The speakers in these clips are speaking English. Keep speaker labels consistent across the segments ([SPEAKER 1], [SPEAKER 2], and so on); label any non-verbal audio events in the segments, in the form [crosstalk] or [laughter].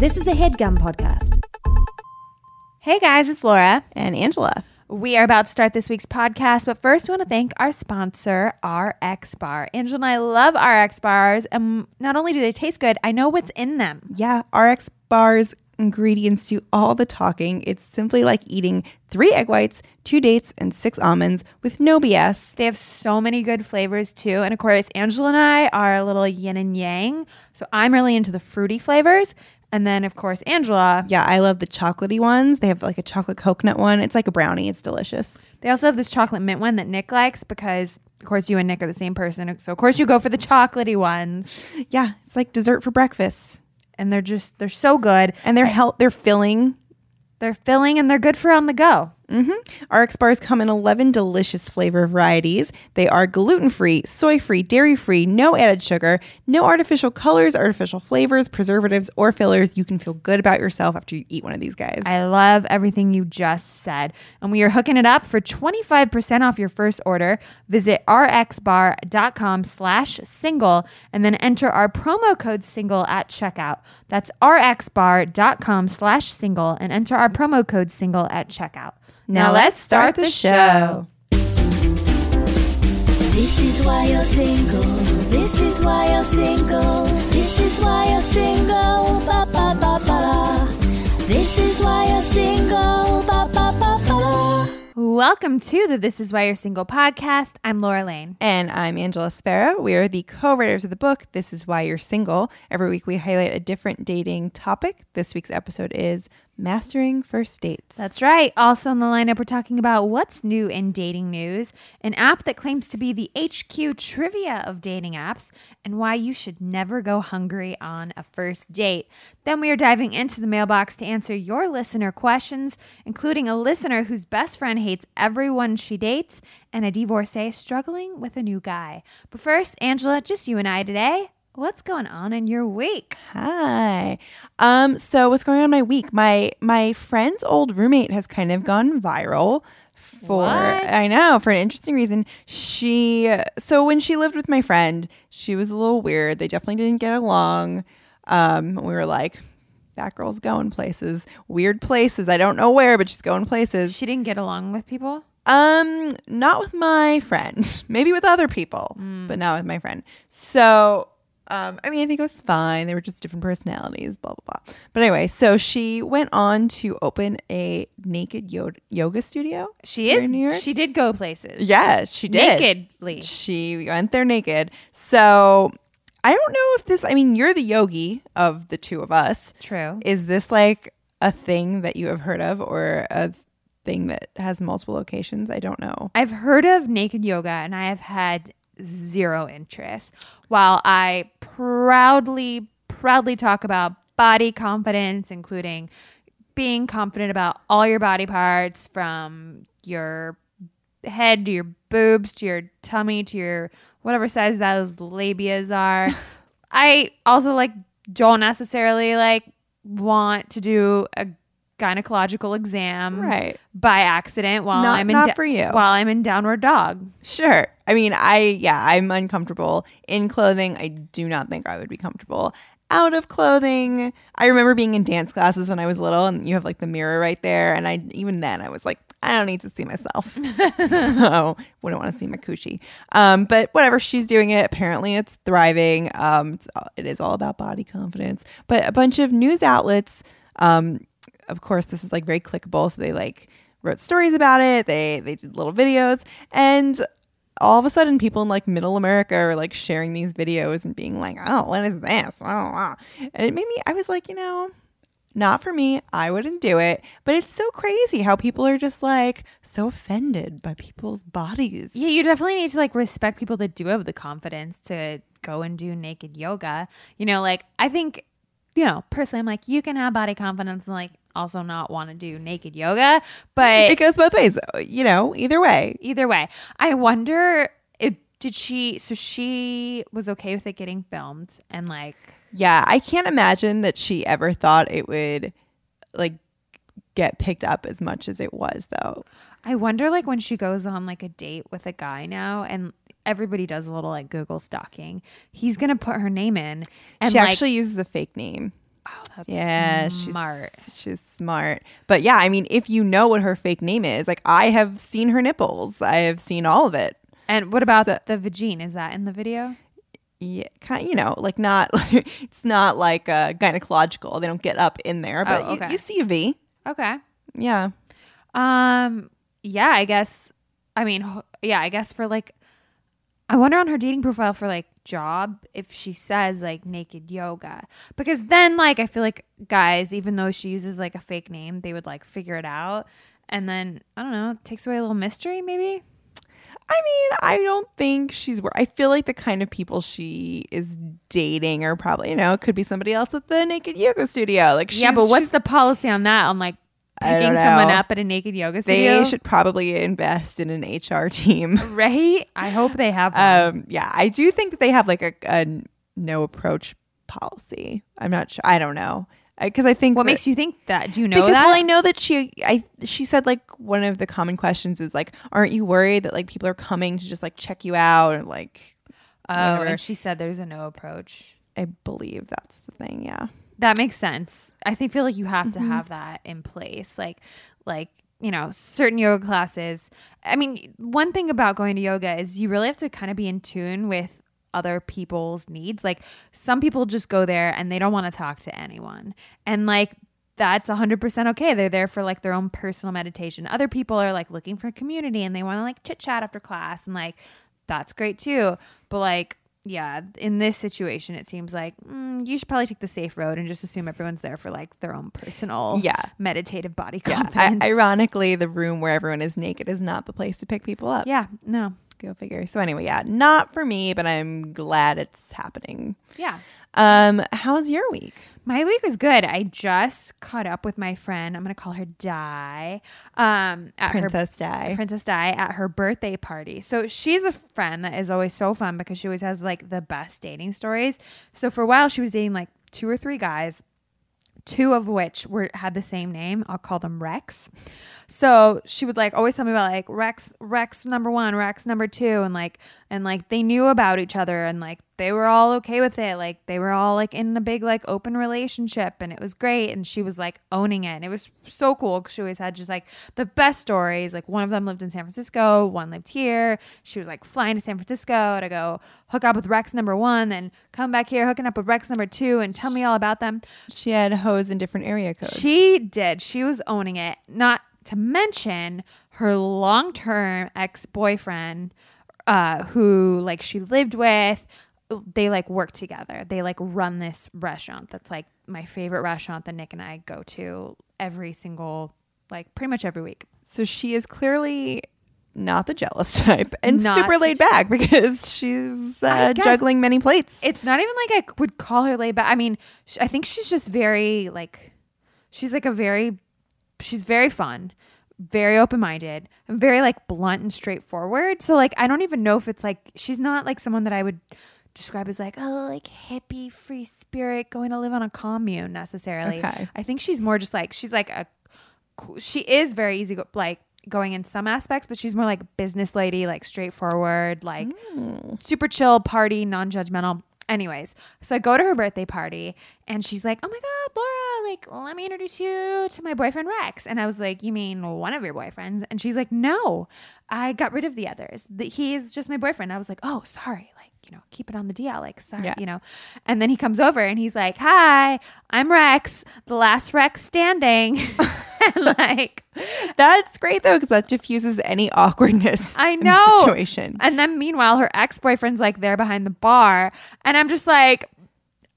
[SPEAKER 1] This is a headgum podcast.
[SPEAKER 2] Hey guys, it's Laura.
[SPEAKER 3] And Angela.
[SPEAKER 2] We are about to start this week's podcast, but first we want to thank our sponsor, RX Bar. Angela and I love RX bars, and not only do they taste good, I know what's in them.
[SPEAKER 3] Yeah, RX bars ingredients do all the talking. It's simply like eating three egg whites, two dates, and six almonds with no BS.
[SPEAKER 2] They have so many good flavors too. And of course, Angela and I are a little yin and yang. So I'm really into the fruity flavors. And then, of course, Angela.
[SPEAKER 3] Yeah, I love the chocolatey ones. They have like a chocolate coconut one. It's like a brownie. It's delicious.
[SPEAKER 2] They also have this chocolate mint one that Nick likes because, of course, you and Nick are the same person. So, of course, you go for the chocolatey ones.
[SPEAKER 3] Yeah, it's like dessert for breakfast.
[SPEAKER 2] And they're just, they're so good.
[SPEAKER 3] And they're health, they're filling.
[SPEAKER 2] They're filling and they're good for on the go.
[SPEAKER 3] Mm-hmm. RX bars come in 11 delicious flavor varieties. They are gluten free, soy free, dairy free, no added sugar, no artificial colors, artificial flavors, preservatives, or fillers. You can feel good about yourself after you eat one of these guys.
[SPEAKER 2] I love everything you just said. And we are hooking it up for 25% off your first order. Visit rxbar.com slash single and then enter our promo code single at checkout. That's rxbar.com slash single and enter our promo code single at checkout.
[SPEAKER 3] Now let's start the show.
[SPEAKER 4] This is why you're single. This is why you're single. This is why you're single. Ba ba ba ba. This is why you're single. Ba ba ba ba.
[SPEAKER 2] Welcome to the This Is Why You're Single podcast. I'm Laura Lane.
[SPEAKER 3] And I'm Angela Sparrow. We are the co writers of the book, This Is Why You're Single. Every week we highlight a different dating topic. This week's episode is Mastering First Dates.
[SPEAKER 2] That's right. Also on the lineup, we're talking about what's new in dating news, an app that claims to be the HQ trivia of dating apps, and why you should never go hungry on a first date. Then we are diving into the mailbox to answer your listener questions, including a listener whose best friend hates everyone she dates, and a divorcee struggling with a new guy. But first, Angela, just you and I today. What's going on in your week?
[SPEAKER 3] Hi. Um, so what's going on in my week? My my friend's old roommate has kind of gone viral for
[SPEAKER 2] What?
[SPEAKER 3] I know, for an interesting reason. She so when she lived with my friend, she was a little weird. They definitely didn't get along. Um, we were like, that girl's going places, weird places. I don't know where, but she's going places.
[SPEAKER 2] She didn't get along with people?
[SPEAKER 3] Um, not with my friend. [laughs] Maybe with other people, but not with my friend. So, um, I mean, I think it was fine. They were just different personalities, blah blah blah. But anyway, so she went on to open a naked yo- yoga studio.
[SPEAKER 2] She is.
[SPEAKER 3] New York.
[SPEAKER 2] She did go places.
[SPEAKER 3] yeah, she did.
[SPEAKER 2] Nakedly.
[SPEAKER 3] She went there naked. So I don't know if this. I mean, you're the yogi of the two of us.
[SPEAKER 2] True.
[SPEAKER 3] Is this like a thing that you have heard of, or a thing that has multiple locations? I don't know.
[SPEAKER 2] I've heard of naked yoga and I have had zero interest. While I proudly, proudly talk about body confidence, including being confident about all your body parts from your head to your boobs to your tummy to your whatever size those labias are. [laughs] I also like don't necessarily like want to do a gynecological exam
[SPEAKER 3] Right.
[SPEAKER 2] by accident while
[SPEAKER 3] Not-
[SPEAKER 2] I'm in
[SPEAKER 3] not for you.
[SPEAKER 2] while I'm in downward dog.
[SPEAKER 3] Sure. I mean, I, yeah, I'm uncomfortable in clothing. I do not think I would be comfortable out of clothing. I remember being in dance classes when I was little and you have like the mirror right there. And I, even then, I was like, I don't need to see myself. [laughs] so wouldn't want to see my coochie. Um, but whatever, she's doing it. Apparently, it's thriving. Um, it's, it is all about body confidence. But a bunch of news outlets, um, of course, this is like very clickable. So they like wrote stories about it. They they did little videos, and all of a sudden, people in like Middle America are like sharing these videos and being like, "Oh, what is this?" And it made me. I was like, you know, not for me. I wouldn't do it. But it's so crazy how people are just like so offended by people's bodies.
[SPEAKER 2] Yeah, you definitely need to like respect people that do have the confidence to go and do naked yoga. You know, like I think, you know, personally, I'm like, you can have body confidence and like also not want to do naked yoga, but [laughs]
[SPEAKER 3] It goes both ways, you know. Either way,
[SPEAKER 2] either way, I wonder if did she. So she was okay with it getting filmed and like.
[SPEAKER 3] Yeah, I can't imagine that she ever thought it would like get picked up as much as it was though.
[SPEAKER 2] I wonder, like, when she goes on like a date with a guy now, and everybody does a little like Google stalking, he's gonna put her name in, and
[SPEAKER 3] she
[SPEAKER 2] like,
[SPEAKER 3] actually uses a fake name.
[SPEAKER 2] oh, That's
[SPEAKER 3] Yeah,
[SPEAKER 2] smart.
[SPEAKER 3] she's she's smart. But yeah, I mean, if you know what her fake name is, like I have seen her nipples. I have seen all of it.
[SPEAKER 2] And what about
[SPEAKER 3] So-
[SPEAKER 2] the vagine? Is that in the video?
[SPEAKER 3] Yeah, kind you know, like not [laughs] it's not like uh, gynecological. They don't get up in there, but
[SPEAKER 2] Oh,
[SPEAKER 3] you,
[SPEAKER 2] okay.
[SPEAKER 3] you see a V.
[SPEAKER 2] Okay.
[SPEAKER 3] Yeah.
[SPEAKER 2] Um. Yeah, I guess. I mean, yeah, I guess for like, I wonder on her dating profile for like job if she says like naked yoga because then like I feel like guys, even though she uses like a fake name, they would like figure it out, and then I don't know, it takes away a little mystery maybe.
[SPEAKER 3] I mean, I don't think she's. I feel like the kind of people she is dating are probably, you know, it could be somebody else at the naked yoga studio. Like,
[SPEAKER 2] yeah, but what's the policy on that? On like picking someone up at a naked yoga studio?
[SPEAKER 3] They should probably invest in an HR team. [laughs]
[SPEAKER 2] right? I hope they have. One.
[SPEAKER 3] Um, yeah, I do think that they have like a, a no approach policy. I'm not sure. I don't know because I think
[SPEAKER 2] what
[SPEAKER 3] that-
[SPEAKER 2] makes you think that? Do you know
[SPEAKER 3] because
[SPEAKER 2] that?
[SPEAKER 3] well, I know that she I she said like one of the common questions is like, aren't you worried that like people are coming to just like check you out or like
[SPEAKER 2] oh,
[SPEAKER 3] whatever.
[SPEAKER 2] and she said there's a no approach.
[SPEAKER 3] I believe that's the thing. Yeah.
[SPEAKER 2] That makes sense. I think feel like you have
[SPEAKER 3] Mm-hmm.
[SPEAKER 2] to have that in place. Like like, you know, certain yoga classes. I mean, one thing about going to yoga is you really have to kind of be in tune with other people's needs. Like some people just go there and they don't want to talk to anyone. And like that's 100% okay. They're there for like their own personal meditation. Other people are like looking for community and they want to like chit chat after class and like that's great too. But like yeah, in this situation, it seems like mm, you should probably take the safe road and just assume everyone's there for like their own personal,
[SPEAKER 3] Yeah.
[SPEAKER 2] meditative body
[SPEAKER 3] Yeah. I,
[SPEAKER 2] confidence.
[SPEAKER 3] ironically, the room where everyone is naked is not the place to pick people up.
[SPEAKER 2] yeah, no,
[SPEAKER 3] Go figure. So anyway, yeah, not for me, but I'm glad it's happening.
[SPEAKER 2] yeah.
[SPEAKER 3] Um, how's your week?
[SPEAKER 2] My week was good. I just caught up with my friend. I'm gonna call her Di. Um, at her
[SPEAKER 3] Princess Di.
[SPEAKER 2] Princess Di at her birthday party. So she's a friend that is always so fun because she always has like the best dating stories. So for a while she was dating like two or three guys, two of which were had the same name. I'll call them Rex. So she would like always tell me about like Rex Rex number 1, Rex number 2 and like and like they knew about each other and like they were all okay with it. Like they were all like in a big like open relationship and it was great and she was like owning it. And it was so cool cuz she always had just like the best stories. Like one of them lived in San Francisco, one lived here. She was like flying to San Francisco to go hook up with Rex number 1 then come back here hooking up with Rex number 2 and tell me all about them.
[SPEAKER 3] She had hoes in different area codes.
[SPEAKER 2] She did. She was owning it. Not to mention her long term ex boyfriend, uh, who like she lived with. They like work together. They like run this restaurant that's like my favorite restaurant that Nick and I go to every single, like pretty much every week.
[SPEAKER 3] so she is clearly not the jealous [laughs] type and
[SPEAKER 2] Not
[SPEAKER 3] super laid back [laughs] because she's uh, juggling many plates.
[SPEAKER 2] It's not even like I would call her laid back. I mean, sh- I think she's just very like, she's like a very, she's very fun, very open minded, and very like blunt and straightforward. So like, I don't even know if it's like she's not like someone that I would describe as like oh like hippie free spirit going to live on a commune necessarily.
[SPEAKER 3] Okay.
[SPEAKER 2] I think she's more just like she's like a she is very easy go- like going in some aspects but she's more like business lady like straightforward like hmm. super chill party non-judgmental anyways so i go to her birthday party and she's like oh my god laura like let me introduce you to my boyfriend rex. And i was like you mean one of your boyfriends? And she's like no i got rid of the others. The, he is just my boyfriend. I was like oh sorry like you know keep it on the dl like sorry
[SPEAKER 3] Yeah.
[SPEAKER 2] you know. And then he comes over and he's like hi i'm rex the last rex standing. and [laughs] [laughs] like
[SPEAKER 3] That's great though because that diffuses any awkwardness.
[SPEAKER 2] I
[SPEAKER 3] in the
[SPEAKER 2] know.
[SPEAKER 3] situation.
[SPEAKER 2] And then meanwhile, her ex boyfriend's like there behind the bar. And I'm just like,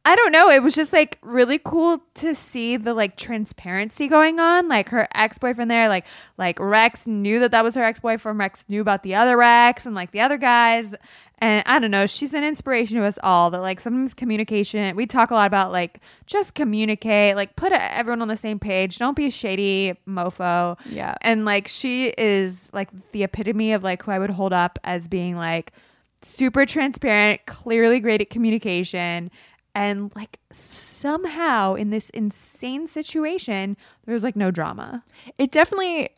[SPEAKER 2] I don't know. It was just like really cool to see the like transparency going on. Like her ex boyfriend there, like like Rex knew that that was her ex boyfriend. Rex knew about the other Rex and like the other guys. And I don't know. She's an inspiration to us all. That like sometimes communication. We talk a lot about like just communicate. Like put everyone on the same page. Don't be a shady mofo.
[SPEAKER 3] Yeah.
[SPEAKER 2] And like she is like the epitome of like who I would hold up as being like super transparent, clearly great at communication. And like somehow in this insane situation, there's like no drama.
[SPEAKER 3] It definitely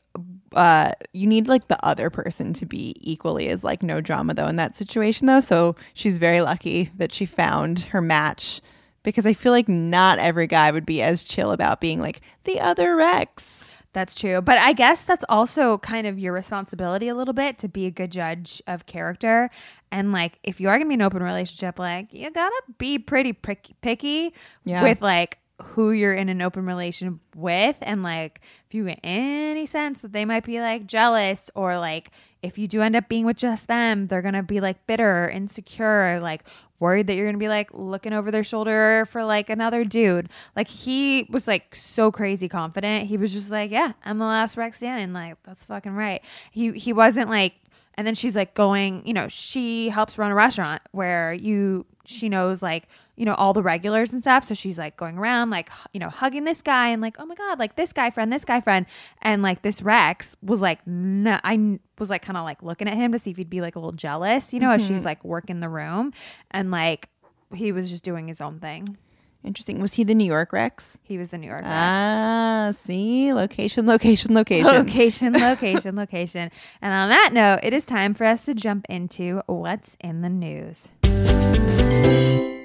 [SPEAKER 3] uh you need like the other person to be equally as like no drama though in that situation though. So she's very lucky that she found her match because I feel like not every guy would be as chill about being like the other Rex.
[SPEAKER 2] That's true. But I guess that's also kind of your responsibility a little bit to be a good judge of character. And like, if you are going to be in an open relationship, like, you got to be pretty picky
[SPEAKER 3] Yeah.
[SPEAKER 2] with like who you're in an open relation with. And like, if you get any sense that they might be like jealous or like, if you do end up being with just them, they're going to be like bitter, insecure, like worried that you're to be like looking over their shoulder for like another dude. Like he was like so crazy confident. He was just like, "Yeah, I'm the last Rex standing." Like that's fucking right. He he wasn't like and then she's like going, you know, she helps run a restaurant where you she knows like, you know, all the regulars and stuff. So she's like going around like, you know, hugging this guy and like, "Oh my god, like this guy friend, this guy friend." And like this Rex was like, no, I was like kind of like looking at him to see if he'd be like a little jealous, you know, as she's like working the room and like he was just doing his own thing.
[SPEAKER 3] Interesting. Was he the New York Rex?
[SPEAKER 2] He was the New York Rex.
[SPEAKER 3] Ah, see, location, location, location.
[SPEAKER 2] location, [laughs] location, location. And on that note, it is time for us to jump into what's in the news.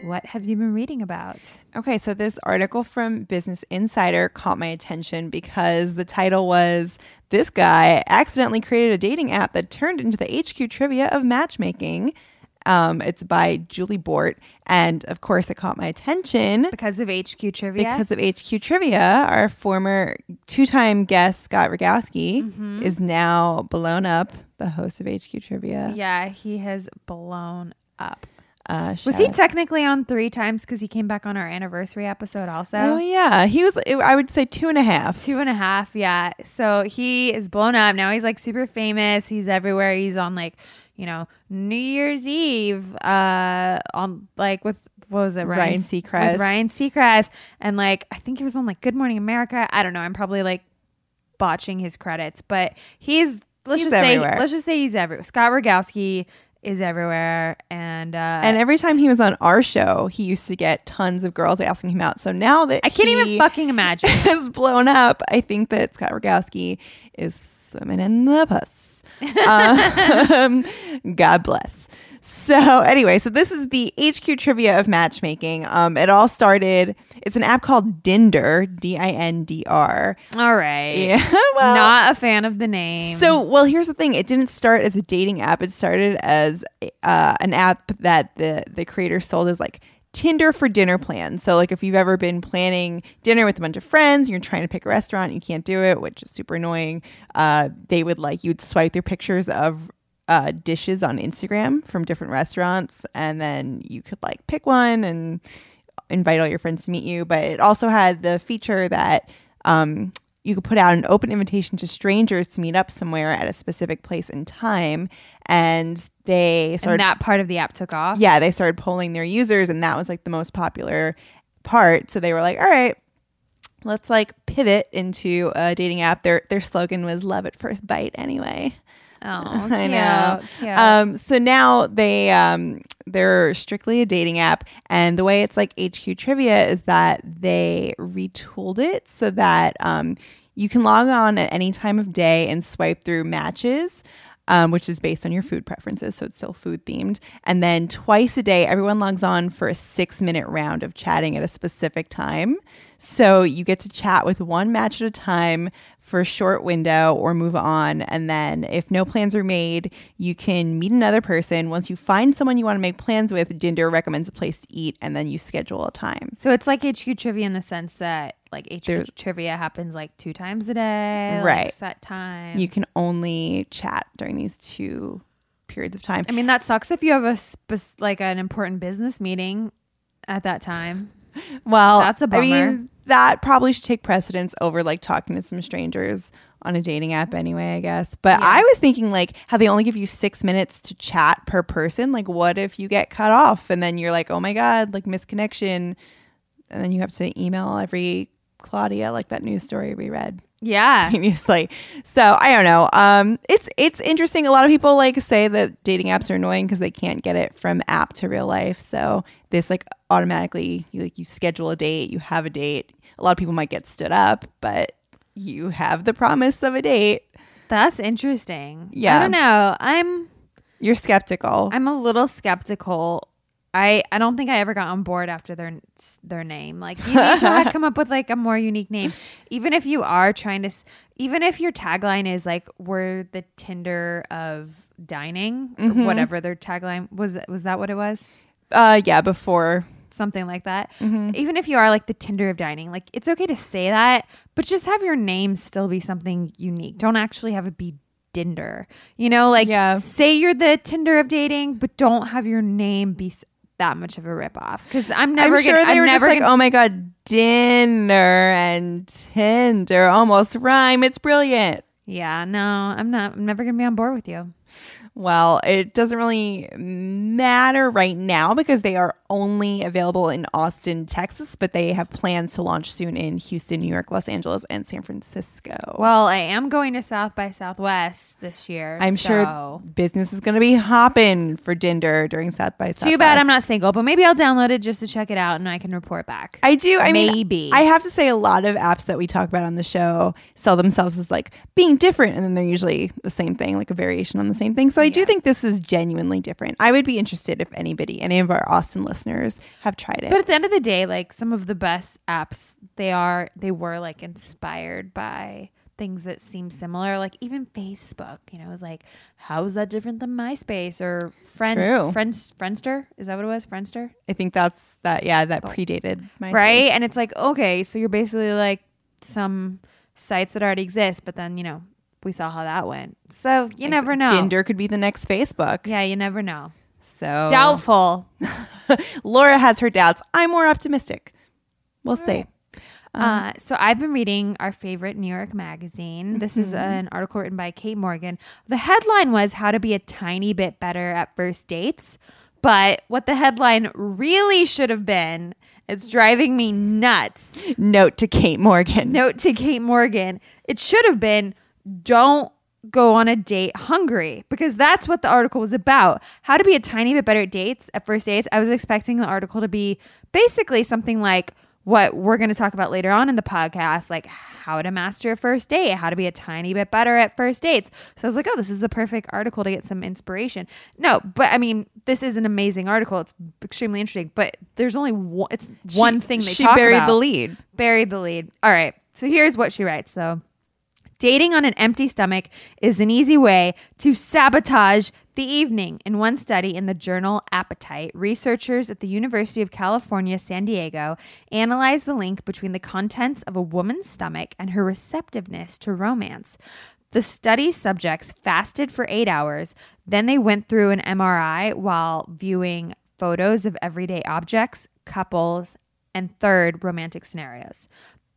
[SPEAKER 2] What have you been reading about?
[SPEAKER 3] Okay, so this article from Business Insider caught my attention because the title was This Guy Accidentally Created a Dating App That Turned into the HQ Trivia of Matchmaking. Um, it's by Julie Bort. And of course, it caught my attention
[SPEAKER 2] Because of HQ trivia.
[SPEAKER 3] because of HQ Trivia. Our former two time guest, Scott Rogowski,
[SPEAKER 2] Mm-hmm.
[SPEAKER 3] is now blown up, the host of HQ Trivia.
[SPEAKER 2] yeah, he has blown up.
[SPEAKER 3] Uh,
[SPEAKER 2] Was he technically on three times because he came back on our anniversary episode also?
[SPEAKER 3] Oh, yeah. He was, I would say, two and a half.
[SPEAKER 2] Two and a half, yeah. So he is blown up. Now he's like super famous. He's everywhere. He's on like, you know, New Year's Eve, uh, on like with what was it,
[SPEAKER 3] Ryan
[SPEAKER 2] With
[SPEAKER 3] Seacrest.
[SPEAKER 2] Ryan Seacrest. And like I think he was on like Good Morning America. I don't know. I'm probably like botching his credits, but he's let's
[SPEAKER 3] He's
[SPEAKER 2] just
[SPEAKER 3] everywhere.
[SPEAKER 2] say let's just say he's everywhere. Scott Rogowski is everywhere and uh
[SPEAKER 3] And every time he was on our show, he used to get tons of girls asking him out. So now that
[SPEAKER 2] I can't
[SPEAKER 3] he
[SPEAKER 2] even fucking imagine. [laughs]
[SPEAKER 3] has blown up, I think that Scott Rogowski is swimming in the puss. um, [laughs] God bless. So anyway, so this is the HQ trivia of matchmaking. Um, it all started. It's an app called Dinder, D I N D R.
[SPEAKER 2] All right.
[SPEAKER 3] Yeah, [laughs] well,
[SPEAKER 2] Not a fan of the name.
[SPEAKER 3] so, well, here's the thing. It didn't start as a dating app. It started as uh, an app that the the creator sold as like Tinder for dinner plans. So, like if you've ever been planning dinner with a bunch of friends, you're trying to pick a restaurant, you can't do it, which is super annoying. Uh, they would like you'd swipe through pictures of uh, dishes on Instagram from different restaurants, and then you could like pick one and invite all your friends to meet you. But it also had the feature that um, you could put out an open invitation to strangers to meet up somewhere at a specific place and time. And they
[SPEAKER 2] and
[SPEAKER 3] started,
[SPEAKER 2] that part of the app took off.
[SPEAKER 3] yeah, they started polling their users, and that was like the most popular part. So they were like, all right. Let's like pivot into a dating app. Their their slogan was "Love at first bite." Anyway,
[SPEAKER 2] Oh, [laughs]
[SPEAKER 3] I know.
[SPEAKER 2] cute, cute.
[SPEAKER 3] Um, so now they um, they're strictly a dating app, and the way it's like HQ Trivia is that they retooled it so that um, you can log on at any time of day and swipe through matches. Um, which is based on your food preferences, so it's still food themed. And then twice a day, everyone logs on for a six minute round of chatting at a specific time. So you get to chat with one match at a time for a short window or move on. And then if no plans are made, you can meet another person. Once you find someone you want to make plans with, Dinder recommends a place to eat and then you schedule a time.
[SPEAKER 2] so it's like HQ trivia in the sense that like HQ
[SPEAKER 3] There's-
[SPEAKER 2] trivia happens like two times a day, like,
[SPEAKER 3] Right.
[SPEAKER 2] set time.
[SPEAKER 3] You can only chat during these two periods of time.
[SPEAKER 2] I mean, that sucks if you have a spec- like an important business meeting at that time.
[SPEAKER 3] Well,
[SPEAKER 2] That's a
[SPEAKER 3] I
[SPEAKER 2] bummer.
[SPEAKER 3] mean, that probably should take precedence over like talking to some strangers on a dating app anyway, I guess. But
[SPEAKER 2] Yeah.
[SPEAKER 3] I was thinking like how they only give you six minutes to chat per person. Like, what if you get cut off and then you're like, oh my God, like misconnection. And then you have to email every Claudia, like that news story we read
[SPEAKER 2] Yeah. [laughs]
[SPEAKER 3] previously. So I don't know. Um, it's it's interesting. A lot of people like say that dating apps are annoying because they can't get it from app to real life. So this like automatically you like you schedule a date, you have a date. A lot of people might get stood up, but you have the promise of a date.
[SPEAKER 2] That's interesting.
[SPEAKER 3] Yeah.
[SPEAKER 2] I don't know. I'm
[SPEAKER 3] You're skeptical.
[SPEAKER 2] I'm a little skeptical I, I don't think I ever got on board after their their name. Like you need to [laughs] come up with like a more unique name. Even if you are trying to, even if your tagline is like we're the Tinder of dining,
[SPEAKER 3] Mm-hmm.
[SPEAKER 2] whatever their tagline was. Was that what it was?
[SPEAKER 3] Uh, yeah, before.
[SPEAKER 2] Something like that.
[SPEAKER 3] Mm-hmm.
[SPEAKER 2] Even if you are like the Tinder of dining, like it's okay to say that, but just have your name still be something unique. Don't actually have it be Dinder. You know, like
[SPEAKER 3] Yeah.
[SPEAKER 2] say you're the Tinder of dating, but don't have your name be that much of a ripoff. Because I'm never
[SPEAKER 3] I'm sure
[SPEAKER 2] gonna,
[SPEAKER 3] they
[SPEAKER 2] I'm
[SPEAKER 3] were just like,
[SPEAKER 2] gonna,
[SPEAKER 3] oh my god, dinner and Tinder almost rhyme. It's brilliant.
[SPEAKER 2] yeah, no, I'm not. I'm never gonna be on board with you.
[SPEAKER 3] Well, it doesn't really matter right now because they are only available in Austin, Texas, but they have plans to launch soon in Houston, New York, Los Angeles, and San Francisco.
[SPEAKER 2] Well, I am going to South by Southwest this year.
[SPEAKER 3] I'm sure business is going to be hopping for Dinder during South by Southwest.
[SPEAKER 2] Too bad I'm not single, but maybe I'll download it just to check it out and I can report back.
[SPEAKER 3] I do. I mean,
[SPEAKER 2] Maybe.
[SPEAKER 3] I have to say, a lot of apps that we talk about on the show sell themselves as like being different, and then they're usually the same thing, like a variation on the same thing. So I do think this is genuinely different. I would be interested if anybody, any of our Austin listeners, have tried it.
[SPEAKER 2] But at the end of the day, like some of the best apps, they are they were like inspired by things that seem similar. Like even Facebook, you know, is like, how is that different than MySpace or Friend
[SPEAKER 3] True.
[SPEAKER 2] Friends Friendster? Is that what it was? Friendster?
[SPEAKER 3] I think that's that. Yeah, that predated my
[SPEAKER 2] Oh. Right? And it's like, okay, so you're basically like some sites that already exist, but then, you know, we saw how that went. So you never know.
[SPEAKER 3] Tinder could be the next Facebook.
[SPEAKER 2] Yeah, you never know.
[SPEAKER 3] So
[SPEAKER 2] Doubtful. [laughs]
[SPEAKER 3] Laura has her doubts. I'm more optimistic. We'll see.
[SPEAKER 2] Uh, so I've been reading our favorite New York magazine. This is an article written by Kate Morgan. The headline was "How to Be a Tiny Bit Better at First Dates," but what the headline really should have been, it's driving me nuts.
[SPEAKER 3] Note to Kate Morgan.
[SPEAKER 2] Note to Kate Morgan: It should have been, "Don't." Go on a date hungry because that's what the article was about. How to be a tiny bit better at dates at first dates. I was expecting the article to be basically something like what we're going to talk about later on in the podcast, like how to master a first date, how to be a tiny bit better at first dates. So I was like, oh, this is the perfect article to get some inspiration. No, but I mean, this is an amazing article. It's extremely interesting, but there's only one, it's one thing they
[SPEAKER 3] she
[SPEAKER 2] talk
[SPEAKER 3] buried
[SPEAKER 2] about.
[SPEAKER 3] the lead.
[SPEAKER 2] Buried the lead. All right. So here's what she writes though. Dating on an empty stomach is an easy way to sabotage the evening. In one study in the journal Appetite, researchers at the University of California, San Diego analyzed the link between the contents of a woman's stomach and her receptiveness to romance. The study subjects fasted for eight hours, then they went through an MRI while viewing photos of everyday objects, couples, and third, romantic scenarios.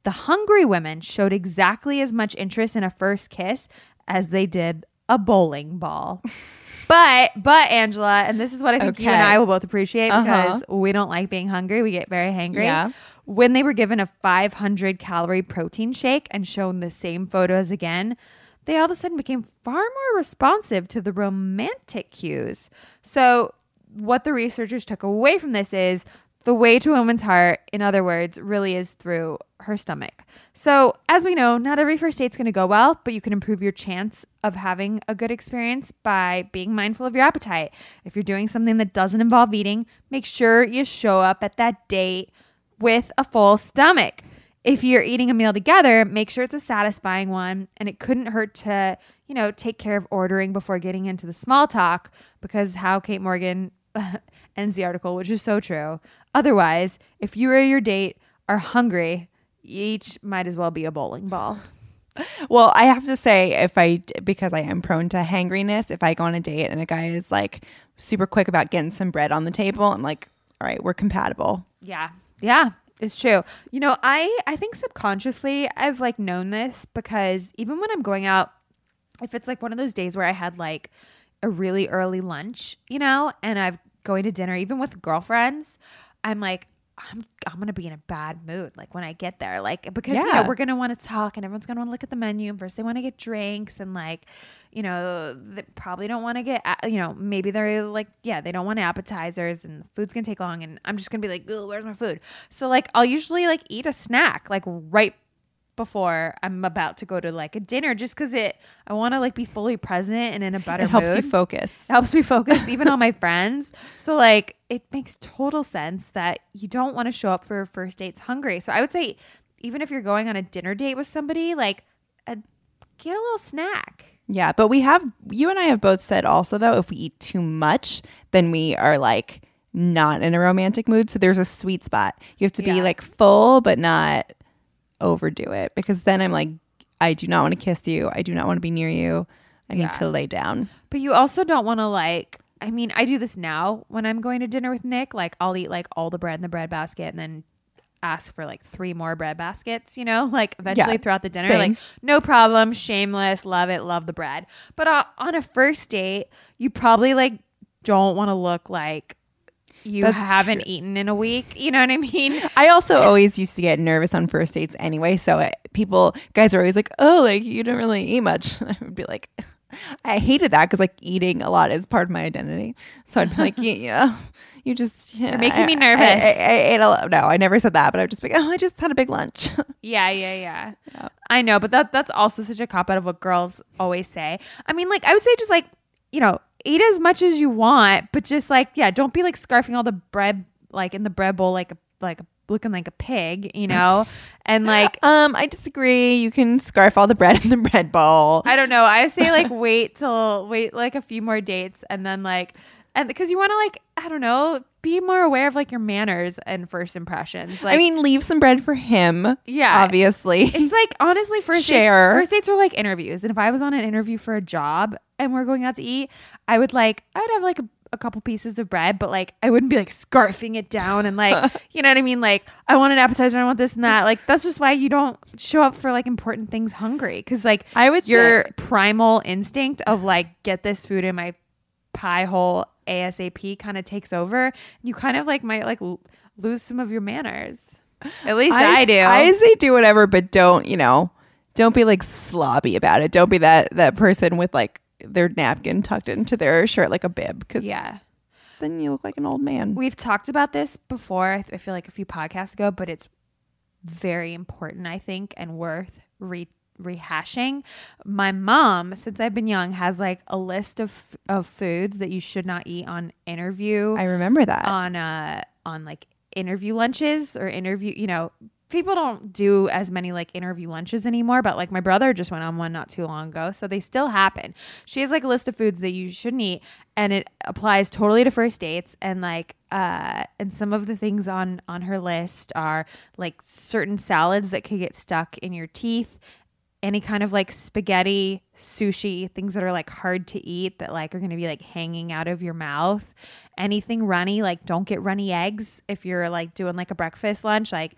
[SPEAKER 2] The hungry women showed exactly as much interest in a first kiss as they did a bowling ball. [laughs] But, but Angela, and this is what I think you and I will both appreciate
[SPEAKER 3] Uh-huh.
[SPEAKER 2] because we don't like being hungry. We get very hangry.
[SPEAKER 3] Yeah.
[SPEAKER 2] When they were given a 500 calorie protein shake and shown the same photos again, they all of a sudden became far more responsive to the romantic cues. So, what the researchers took away from this is the way to a woman's heart, in other words, really is through her stomach. So, as we know, not every first date's going to go well, but you can improve your chance of having a good experience by being mindful of your appetite. If you're doing something that doesn't involve eating, make sure you show up at that date with a full stomach. If you're eating a meal together, make sure it's a satisfying one and it couldn't hurt to, you know, take care of ordering before getting into the small talk because how Kate Morgan [laughs] ends the article, which is so true. Otherwise, if you or your date are hungry, you each might as well be a bowling ball.
[SPEAKER 3] Well, I have to say, if I because I am prone to hangriness, if I go on a date and a guy is like super quick about getting some bread on the table, I'm like, all right, we're compatible.
[SPEAKER 2] Yeah. Yeah. It's true. You know, I I think subconsciously I've like known this because even when I'm going out if it's like one of those days where I had like a really early lunch, you know, and I'm going to dinner even with girlfriends, I'm like I'm I'm gonna be in a bad mood like when I get there, like because you know
[SPEAKER 3] Yeah.
[SPEAKER 2] we're gonna want to talk and everyone's gonna want to look at the menu and first they want to get drinks and like you know they probably don't want to get you know maybe they're like yeah they don't want appetizers and food's gonna take long and I'm just gonna be like where's my food so like I'll usually like eat a snack like right before I'm about to go to like a dinner just because it I want to like be fully present and in a better
[SPEAKER 3] It helps
[SPEAKER 2] mood.
[SPEAKER 3] you focus.
[SPEAKER 2] It helps me focus even on my [laughs] friends. So like it makes total sense that you don't want to show up for first dates hungry. So I would say even if you're going on a dinner date with somebody, like a, get a little snack.
[SPEAKER 3] Yeah, but we have you and I have both said also though if we eat too much, then we are like not in a romantic mood. So there's a sweet spot. You have to be like full but not overdo it because then I'm like I do not want to kiss you. I do not want to be near you. I
[SPEAKER 2] Yeah.
[SPEAKER 3] need to lay down.
[SPEAKER 2] But you also don't want to like I mean, I do this now when I'm going to dinner with Nick. Like I'll eat like all the bread in the bread basket and then ask for like three more bread baskets, you know, [laughs] like eventually
[SPEAKER 3] Yeah,
[SPEAKER 2] throughout the dinner.
[SPEAKER 3] same.
[SPEAKER 2] Like no problem, shameless, love it, love the bread. But uh, on a first date, you probably like don't want to look like you
[SPEAKER 3] That's
[SPEAKER 2] haven't
[SPEAKER 3] true.
[SPEAKER 2] eaten in a week. You know what I mean? [laughs]
[SPEAKER 3] I also always used to get nervous on first dates anyway. So it, people, guys are always like, "Oh, like you don't really eat much." [laughs] I would be like, [laughs] I hated that because like eating a lot is part of my identity. So I'd be like, "Yeah, you just yeah,
[SPEAKER 2] making me nervous.
[SPEAKER 3] I, I, I ate a lot. No, I never said that, but I'd just be like, "Oh, I just had a big lunch."
[SPEAKER 2] Yeah, yeah, yeah.
[SPEAKER 3] Yeah.
[SPEAKER 2] I know, but that that's also such a cop out of what girls always say. I mean, like I would say just like, you know, eat as much as you want, but just like, yeah, don't be like scarfing all the bread like in the bread bowl like a like a, looking like a pig, you know? [laughs] and like
[SPEAKER 3] um, I disagree. You can scarf all the bread in the bread bowl.
[SPEAKER 2] I don't know. I say like wait till wait like a few more dates and then like and because you want to like I don't know be more aware of like your manners and first impressions. Like
[SPEAKER 3] I mean, leave some bread for him.
[SPEAKER 2] Yeah.
[SPEAKER 3] obviously.
[SPEAKER 2] it's like honestly [laughs] first
[SPEAKER 3] Share.
[SPEAKER 2] dates, first dates are like interviews and if i was on an interview for a job and we're going out to eat i would like i would have like a, a couple pieces of bread but like i wouldn't be like scarfing it down and like [laughs] you know what i mean like i want an appetizer i want this and that like that's just why you don't show up for like important things hungry because like
[SPEAKER 3] I would
[SPEAKER 2] your
[SPEAKER 3] say-
[SPEAKER 2] primal instinct of like get this food in my pie hole asap kind of takes over you kind of like might like l- lose some of your manners at least I, do
[SPEAKER 3] I say do whatever, but don't, you know, don't be like slobby about it. Don't be that that person with like their napkin tucked into their shirt like a bib because
[SPEAKER 2] yeah
[SPEAKER 3] then you look like an old man.
[SPEAKER 2] We've talked about this before, I I feel like a few podcasts ago, but it's very important, I think, and worth re- rehashing. My mom, since I've been young, has like a list of of foods that you should not eat on interview
[SPEAKER 3] I remember that.
[SPEAKER 2] on uh on like interview lunches or interview you know people don't do as many like interview lunches anymore but like my brother just went on one not too long ago so they still happen she has like a list of foods that you shouldn't eat and it applies totally to first dates and like uh and some of the things on on her list are like certain salads that could get stuck in your teeth any kind of like spaghetti, sushi, things that are like hard to eat that like are going to be like hanging out of your mouth. Anything runny, like don't get runny eggs if you're like doing like a breakfast lunch, like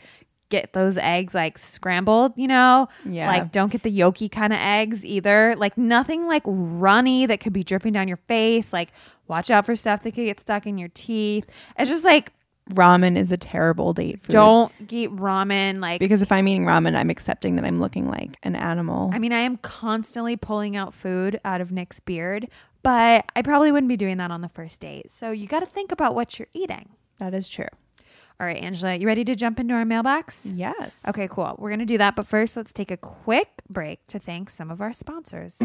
[SPEAKER 2] get those eggs like scrambled, you know?
[SPEAKER 3] Yeah.
[SPEAKER 2] Like don't get the yolky kind of eggs either. Like nothing like runny that could be dripping down your face. Like watch out for stuff that could get stuck in your teeth. It's just like
[SPEAKER 3] ramen is a terrible date food.
[SPEAKER 2] don't eat ramen like
[SPEAKER 3] because if I'm eating ramen, I'm accepting that I'm looking like an animal.
[SPEAKER 2] I mean, I am constantly pulling out food out of Nick's beard, but I probably wouldn't be doing that on the first date. So you got to think about what you're eating.
[SPEAKER 3] that is true.
[SPEAKER 2] All right, Angela, you ready to jump into our mailbox?
[SPEAKER 3] Yes.
[SPEAKER 2] Okay, cool. We're going to do that. But first, let's take a quick break to thank some of our sponsors.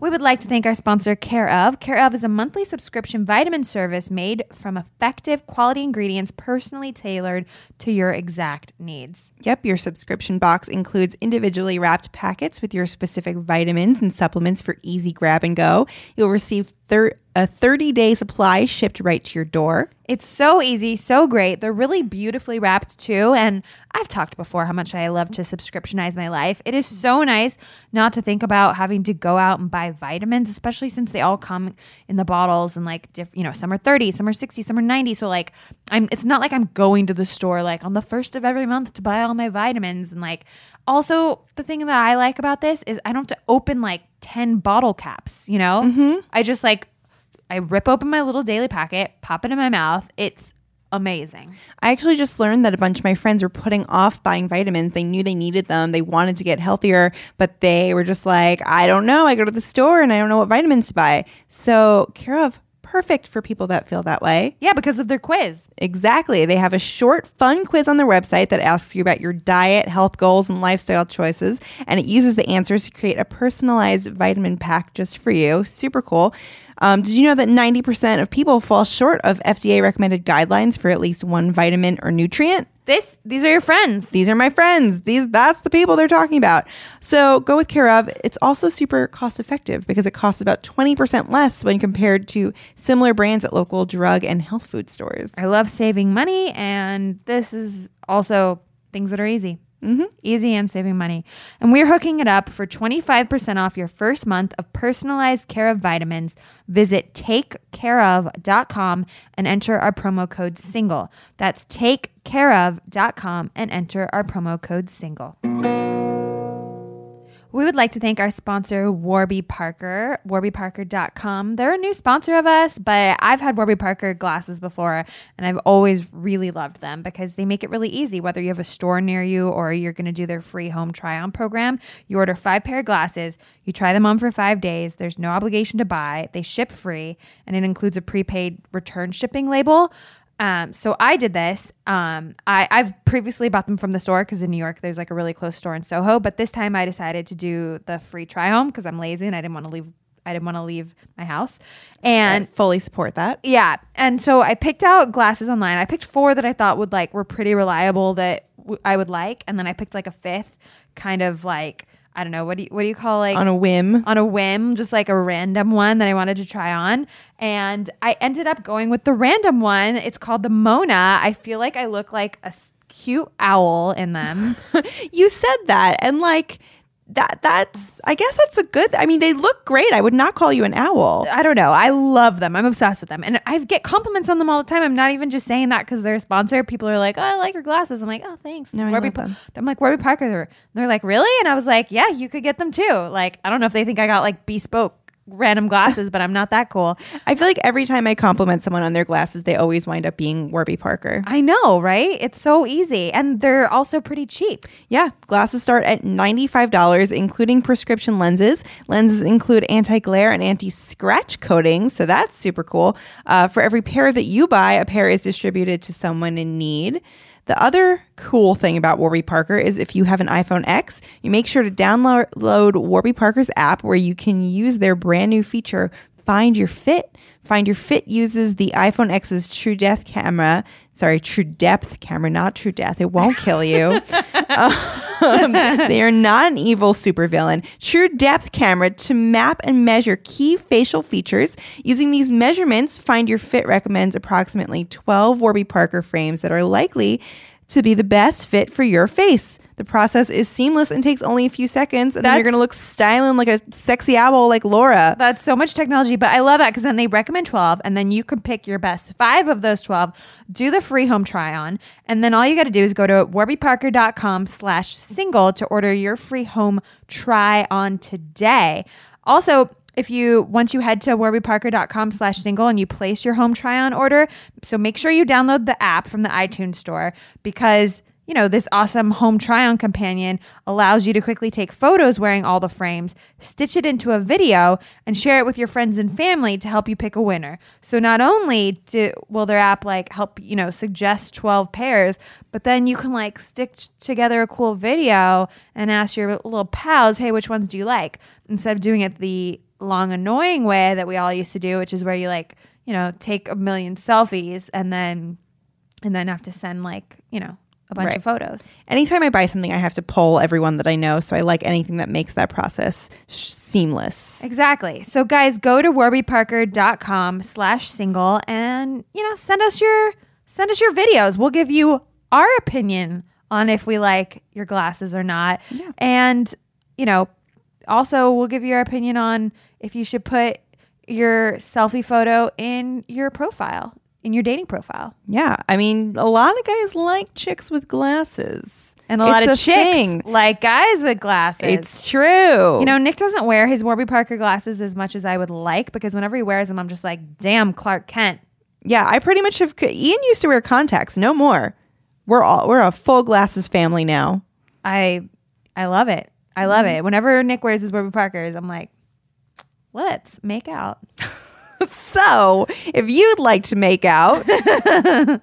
[SPEAKER 2] We would like to thank our sponsor, Care of. Care of is a monthly subscription vitamin service made from effective quality ingredients personally tailored to your exact needs.
[SPEAKER 3] Yep, your subscription box includes individually wrapped packets with your specific vitamins and supplements for easy grab and go. You'll receive thir- a 30 day supply shipped right to your door.
[SPEAKER 2] It's so easy, so great. They're really beautifully wrapped too. And I've talked before how much I love to subscriptionize my life. It is so nice not to think about having to go out and buy vitamins, especially since they all come in the bottles and like diff- you know, some are 30, some are 60, some are 90. So like I'm it's not like I'm going to the store like on the first of every month to buy all my vitamins and like also the thing that I like about this is I don't have to open like 10 bottle caps, you know? Mm-hmm. I just like I rip open my little daily packet, pop it in my mouth. It's amazing.
[SPEAKER 3] I actually just learned that a bunch of my friends were putting off buying vitamins. They knew they needed them, they wanted to get healthier, but they were just like, I don't know. I go to the store and I don't know what vitamins to buy. So, Care of perfect for people that feel that way.
[SPEAKER 2] Yeah, because of their quiz.
[SPEAKER 3] Exactly. They have a short, fun quiz on their website that asks you about your diet, health goals, and lifestyle choices. And it uses the answers to create a personalized vitamin pack just for you. Super cool. Um, did you know that 90% of people fall short of FDA recommended guidelines for at least one vitamin or nutrient?
[SPEAKER 2] This these are your friends.
[SPEAKER 3] These are my friends. These that's the people they're talking about. So go with Care of. It's also super cost effective because it costs about 20% less when compared to similar brands at local drug and health food stores.
[SPEAKER 2] I love saving money, and this is also things that are easy. Mm-hmm. Easy and saving money. And we're hooking it up for 25% off your first month of personalized care of vitamins. Visit takecareof.com and enter our promo code SINGLE. That's takecareof.com and enter our promo code SINGLE. We would like to thank our sponsor, Warby Parker, warbyparker.com. They're a new sponsor of us, but I've had Warby Parker glasses before and I've always really loved them because they make it really easy. Whether you have a store near you or you're going to do their free home try on program, you order five pair of glasses, you try them on for five days. There's no obligation to buy, they ship free, and it includes a prepaid return shipping label. Um, so I did this. Um, I, I've previously bought them from the store because in New York there's like a really close store in Soho. But this time I decided to do the free try home because I'm lazy and I didn't want to leave. I didn't want to leave my house. And
[SPEAKER 3] I fully support that.
[SPEAKER 2] yeah, and so I picked out glasses online. I picked four that I thought would like were pretty reliable that w- I would like, and then I picked like a fifth, kind of like I don't know what do you what do you call like
[SPEAKER 3] On a whim.
[SPEAKER 2] on a whim, just like a random one that I wanted to try on. And I ended up going with the random one. It's called the Mona. I feel like I look like a cute owl in them. [laughs]
[SPEAKER 3] You said that and like that that's I guess that's a good I mean they look great. I would not call you an owl.
[SPEAKER 2] I don't know. I love them. I'm obsessed with them. And I get compliments on them all the time. I'm not even just saying that because they're a sponsor. People are like, oh, I like your glasses. I'm like, oh, thanks.
[SPEAKER 3] No, I
[SPEAKER 2] Warby
[SPEAKER 3] love them.
[SPEAKER 2] I'm like, Warby Parker. They're, they're like, really? And I was like, yeah, you could get them too. Like, I don't know if they think I got like bespoke random glasses, but I'm not that cool.
[SPEAKER 3] I feel like every time I compliment someone on their glasses, they always wind up being Warby Parker.
[SPEAKER 2] I know, right? It's so easy. And they're also pretty cheap.
[SPEAKER 3] Yeah, glasses start at $95, including prescription lenses. Lenses include anti glare and anti scratch coatings, so that's super cool. Uh, for every pair that you buy, a pair is distributed to someone in need. The other cool thing about Warby Parker is if you have an iPhone X, you make sure to download Warby Parker's app where you can use their brand new feature, Find Your Fit. Find Your Fit uses the iPhone X's True Depth camera. Sorry, True Depth camera, not True Death. It won't kill you. [laughs] Um, [laughs] they are not an evil supervillain. True depth camera to map and measure key facial features. Using these measurements, Find Your Fit recommends approximately 12 Warby Parker frames that are likely to be the best fit for your face. The process is seamless and takes only a few seconds, and then you're going to look styling like a sexy owl like Laura.
[SPEAKER 2] That's so much technology, but I love that because then they recommend 12 and then you can pick your best five of those 12, do the free home try on, and then all you got to do is go to warbyparker.com slash single to order your free home try on today. Also, if you once you head to warbyparker.com slash single and you place your home try on order, so make sure you download the app from the iTunes store because you know, this awesome home try on companion allows you to quickly take photos wearing all the frames, stitch it into a video, and share it with your friends and family to help you pick a winner. So not only do, will their app like help, you know, suggest 12 pairs, but then you can like stitch together a cool video and ask your little pals, hey, which ones do you like? Instead of doing it the long, annoying way that we all used to do, which is where you like, you know, take a million selfies and then and then have to send like, you know, a bunch
[SPEAKER 3] Right.
[SPEAKER 2] of photos.
[SPEAKER 3] Anytime I buy something, I have to poll everyone that I know. So I like anything that makes that process sh- seamless.
[SPEAKER 2] Exactly. So guys, go to warbyparker.com slash single and, you know, send us your send us your videos. We'll give you our opinion on if we like your glasses or not.
[SPEAKER 3] Yeah.
[SPEAKER 2] And, you know, also we'll give you our opinion on if you should put your selfie photo in your profile, in your dating profile.
[SPEAKER 3] Yeah. I mean, a lot of guys like chicks with glasses.
[SPEAKER 2] And a lot
[SPEAKER 3] It's
[SPEAKER 2] of chicks
[SPEAKER 3] thing.
[SPEAKER 2] like guys with glasses.
[SPEAKER 3] It's true.
[SPEAKER 2] You know, Nick doesn't wear his Warby Parker glasses as much as I would like because whenever he wears them, I'm just like, damn, Clark Kent.
[SPEAKER 3] yeah, I pretty much have. Ian used to wear contacts. No more. We're all we're a full glasses family now.
[SPEAKER 2] I I love it. I love
[SPEAKER 3] Mm-hmm.
[SPEAKER 2] it. Whenever Nick wears his Warby Parkers, I'm like, let's make out. [laughs] [laughs]
[SPEAKER 3] so if you'd like to make out, [laughs] go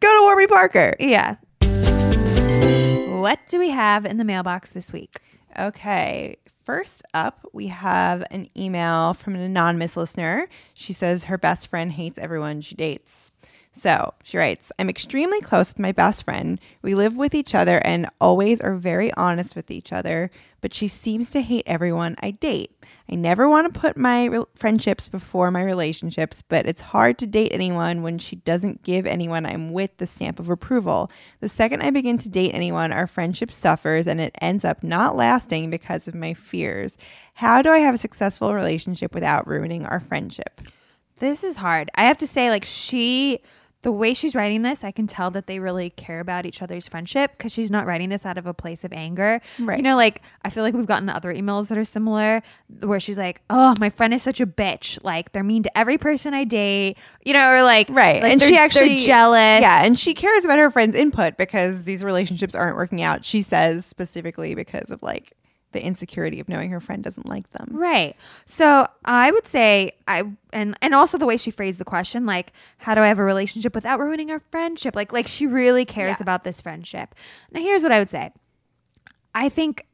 [SPEAKER 3] to Warby Parker.
[SPEAKER 2] Yeah. What do we have in the mailbox this week?
[SPEAKER 3] Okay. First up, we have an email from an anonymous listener. She says her best friend hates everyone she dates. So she writes, I'm extremely close with my best friend. We live with each other and always are very honest with each other, but she seems to hate everyone I date. I never want to put my re- friendships before my relationships, but it's hard to date anyone when she doesn't give anyone I'm with the stamp of approval. The second I begin to date anyone, our friendship suffers and it ends up not lasting because of my fears. How do I have a successful relationship without ruining our friendship?
[SPEAKER 2] This is hard. I have to say, like, she, the way she's writing this, I can tell that they really care about each other's friendship because she's not writing this out of a place of anger.
[SPEAKER 3] Right.
[SPEAKER 2] You know, like, I feel like we've gotten other emails that are similar where she's like, oh, my friend is such a bitch. Like, they're mean to every person I date, you know, or like,
[SPEAKER 3] Right.
[SPEAKER 2] like,
[SPEAKER 3] and she actually
[SPEAKER 2] jealous.
[SPEAKER 3] Yeah, and she cares about her friends' input because these relationships aren't working out. She says specifically because of like the insecurity of knowing her friend doesn't like them.
[SPEAKER 2] Right. So I would say I and and also the way she phrased the question, like, how do I have a relationship without ruining our friendship? Like like she really cares
[SPEAKER 3] Yeah.
[SPEAKER 2] about this friendship. Now here's what I would say. I think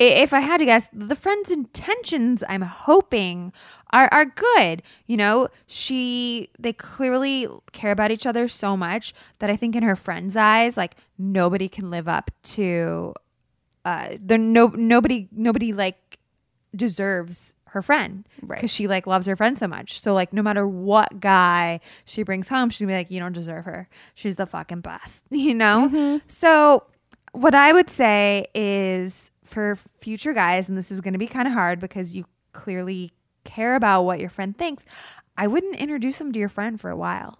[SPEAKER 2] if I had to guess, the friend's intentions, I'm hoping, are are good. You know, she they clearly care about each other so much that I think in her friend's eyes, like nobody can live up to uh there no nobody nobody like deserves her friend.
[SPEAKER 3] Right.
[SPEAKER 2] because she like loves her friend so much. So like no matter what guy she brings home she's gonna be like you don't deserve her. She's the fucking best [laughs] you know? So what i would say is for future guys and this is gonna be kind of hard because you clearly care about what your friend thinks i wouldn't introduce them to your friend for a while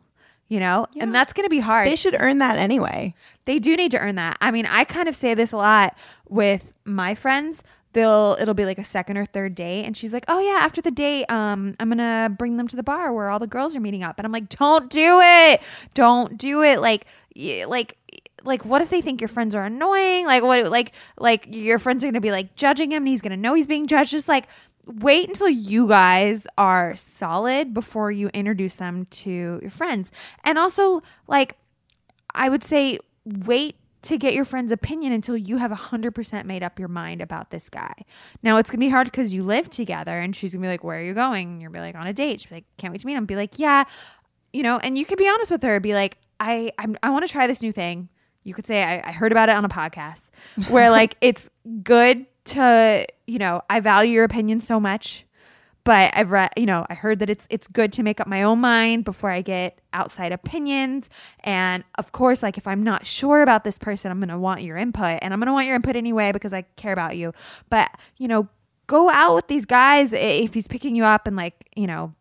[SPEAKER 2] you know and that's gonna be hard
[SPEAKER 3] They should earn that anyway.
[SPEAKER 2] they do need to earn that. I mean, I kind of say this a lot with my friends. They'll it'll be like a second or third date and she's like, "Oh yeah, after the date, um I'm going to bring them to the bar where all the girls are meeting up." And I'm like, "Don't do it. Don't do it. Like like like what if they think your friends are annoying? Like what like like your friends are going to be like judging him and he's going to know he's being judged. Just like wait until you guys are solid before you introduce them to your friends. And also like I would say wait to get your friend's opinion until you have 100% made up your mind about this guy. Now, it's going to be hard because you live together and she's going to be like, Where are you going? And you're gonna be like, On a date. She'll be like, Can't wait to meet him. Be like, Yeah. You know, and you could be honest with her. Be like, I, I'm, I want to try this new thing. You could say, I, I heard about it on a podcast where like it's good to, you know, I value your opinion so much but I've read, you know, I heard that it's it's good to make up my own mind before I get outside opinions. And of course, like if I'm not sure about this person, I'm gonna want your input, and I'm gonna want your input anyway because I care about you. But you know, go out with these guys if he's picking you up and like you know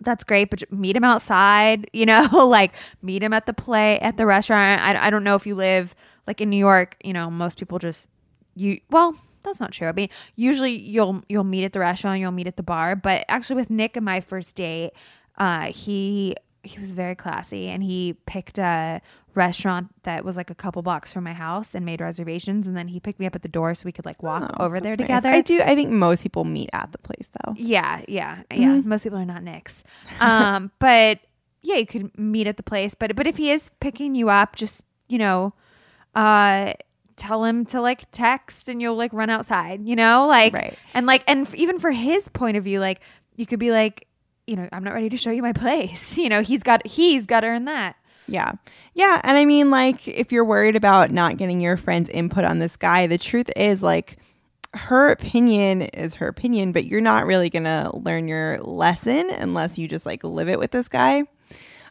[SPEAKER 2] that's great, but meet him outside, [laughs] you know, like meet him at the play at the restaurant. I, I don't know if you live like in New York, you know, most people just you well, that's not true. I mean, usually you'll you'll meet at the restaurant, you'll meet at the bar, but actually with Nick and my first date, uh he he was very classy and he picked a restaurant that was like a couple blocks from my house and made reservations and then he picked me up at the door so we could like walk
[SPEAKER 3] Oh,
[SPEAKER 2] over there
[SPEAKER 3] nice.
[SPEAKER 2] together.
[SPEAKER 3] I do. I think most people meet at the place though.
[SPEAKER 2] Yeah, yeah, yeah. Most people are not Nicks. Um, [laughs] but yeah, you could meet at the place. But but if he is picking you up, just you know, uh, tell him to like text, and you'll like run outside. You know, like
[SPEAKER 3] Right.
[SPEAKER 2] and like and f- even for his point of view, like you could be like, you know, I'm not ready to show you my place. [laughs] You know, he's got he's got to earn that.
[SPEAKER 3] Yeah. Yeah. And I mean, like, if you're worried about not getting your friend's input on this guy, the truth is, like, her opinion is her opinion, but you're not really going to learn your lesson unless you just like live it with this guy.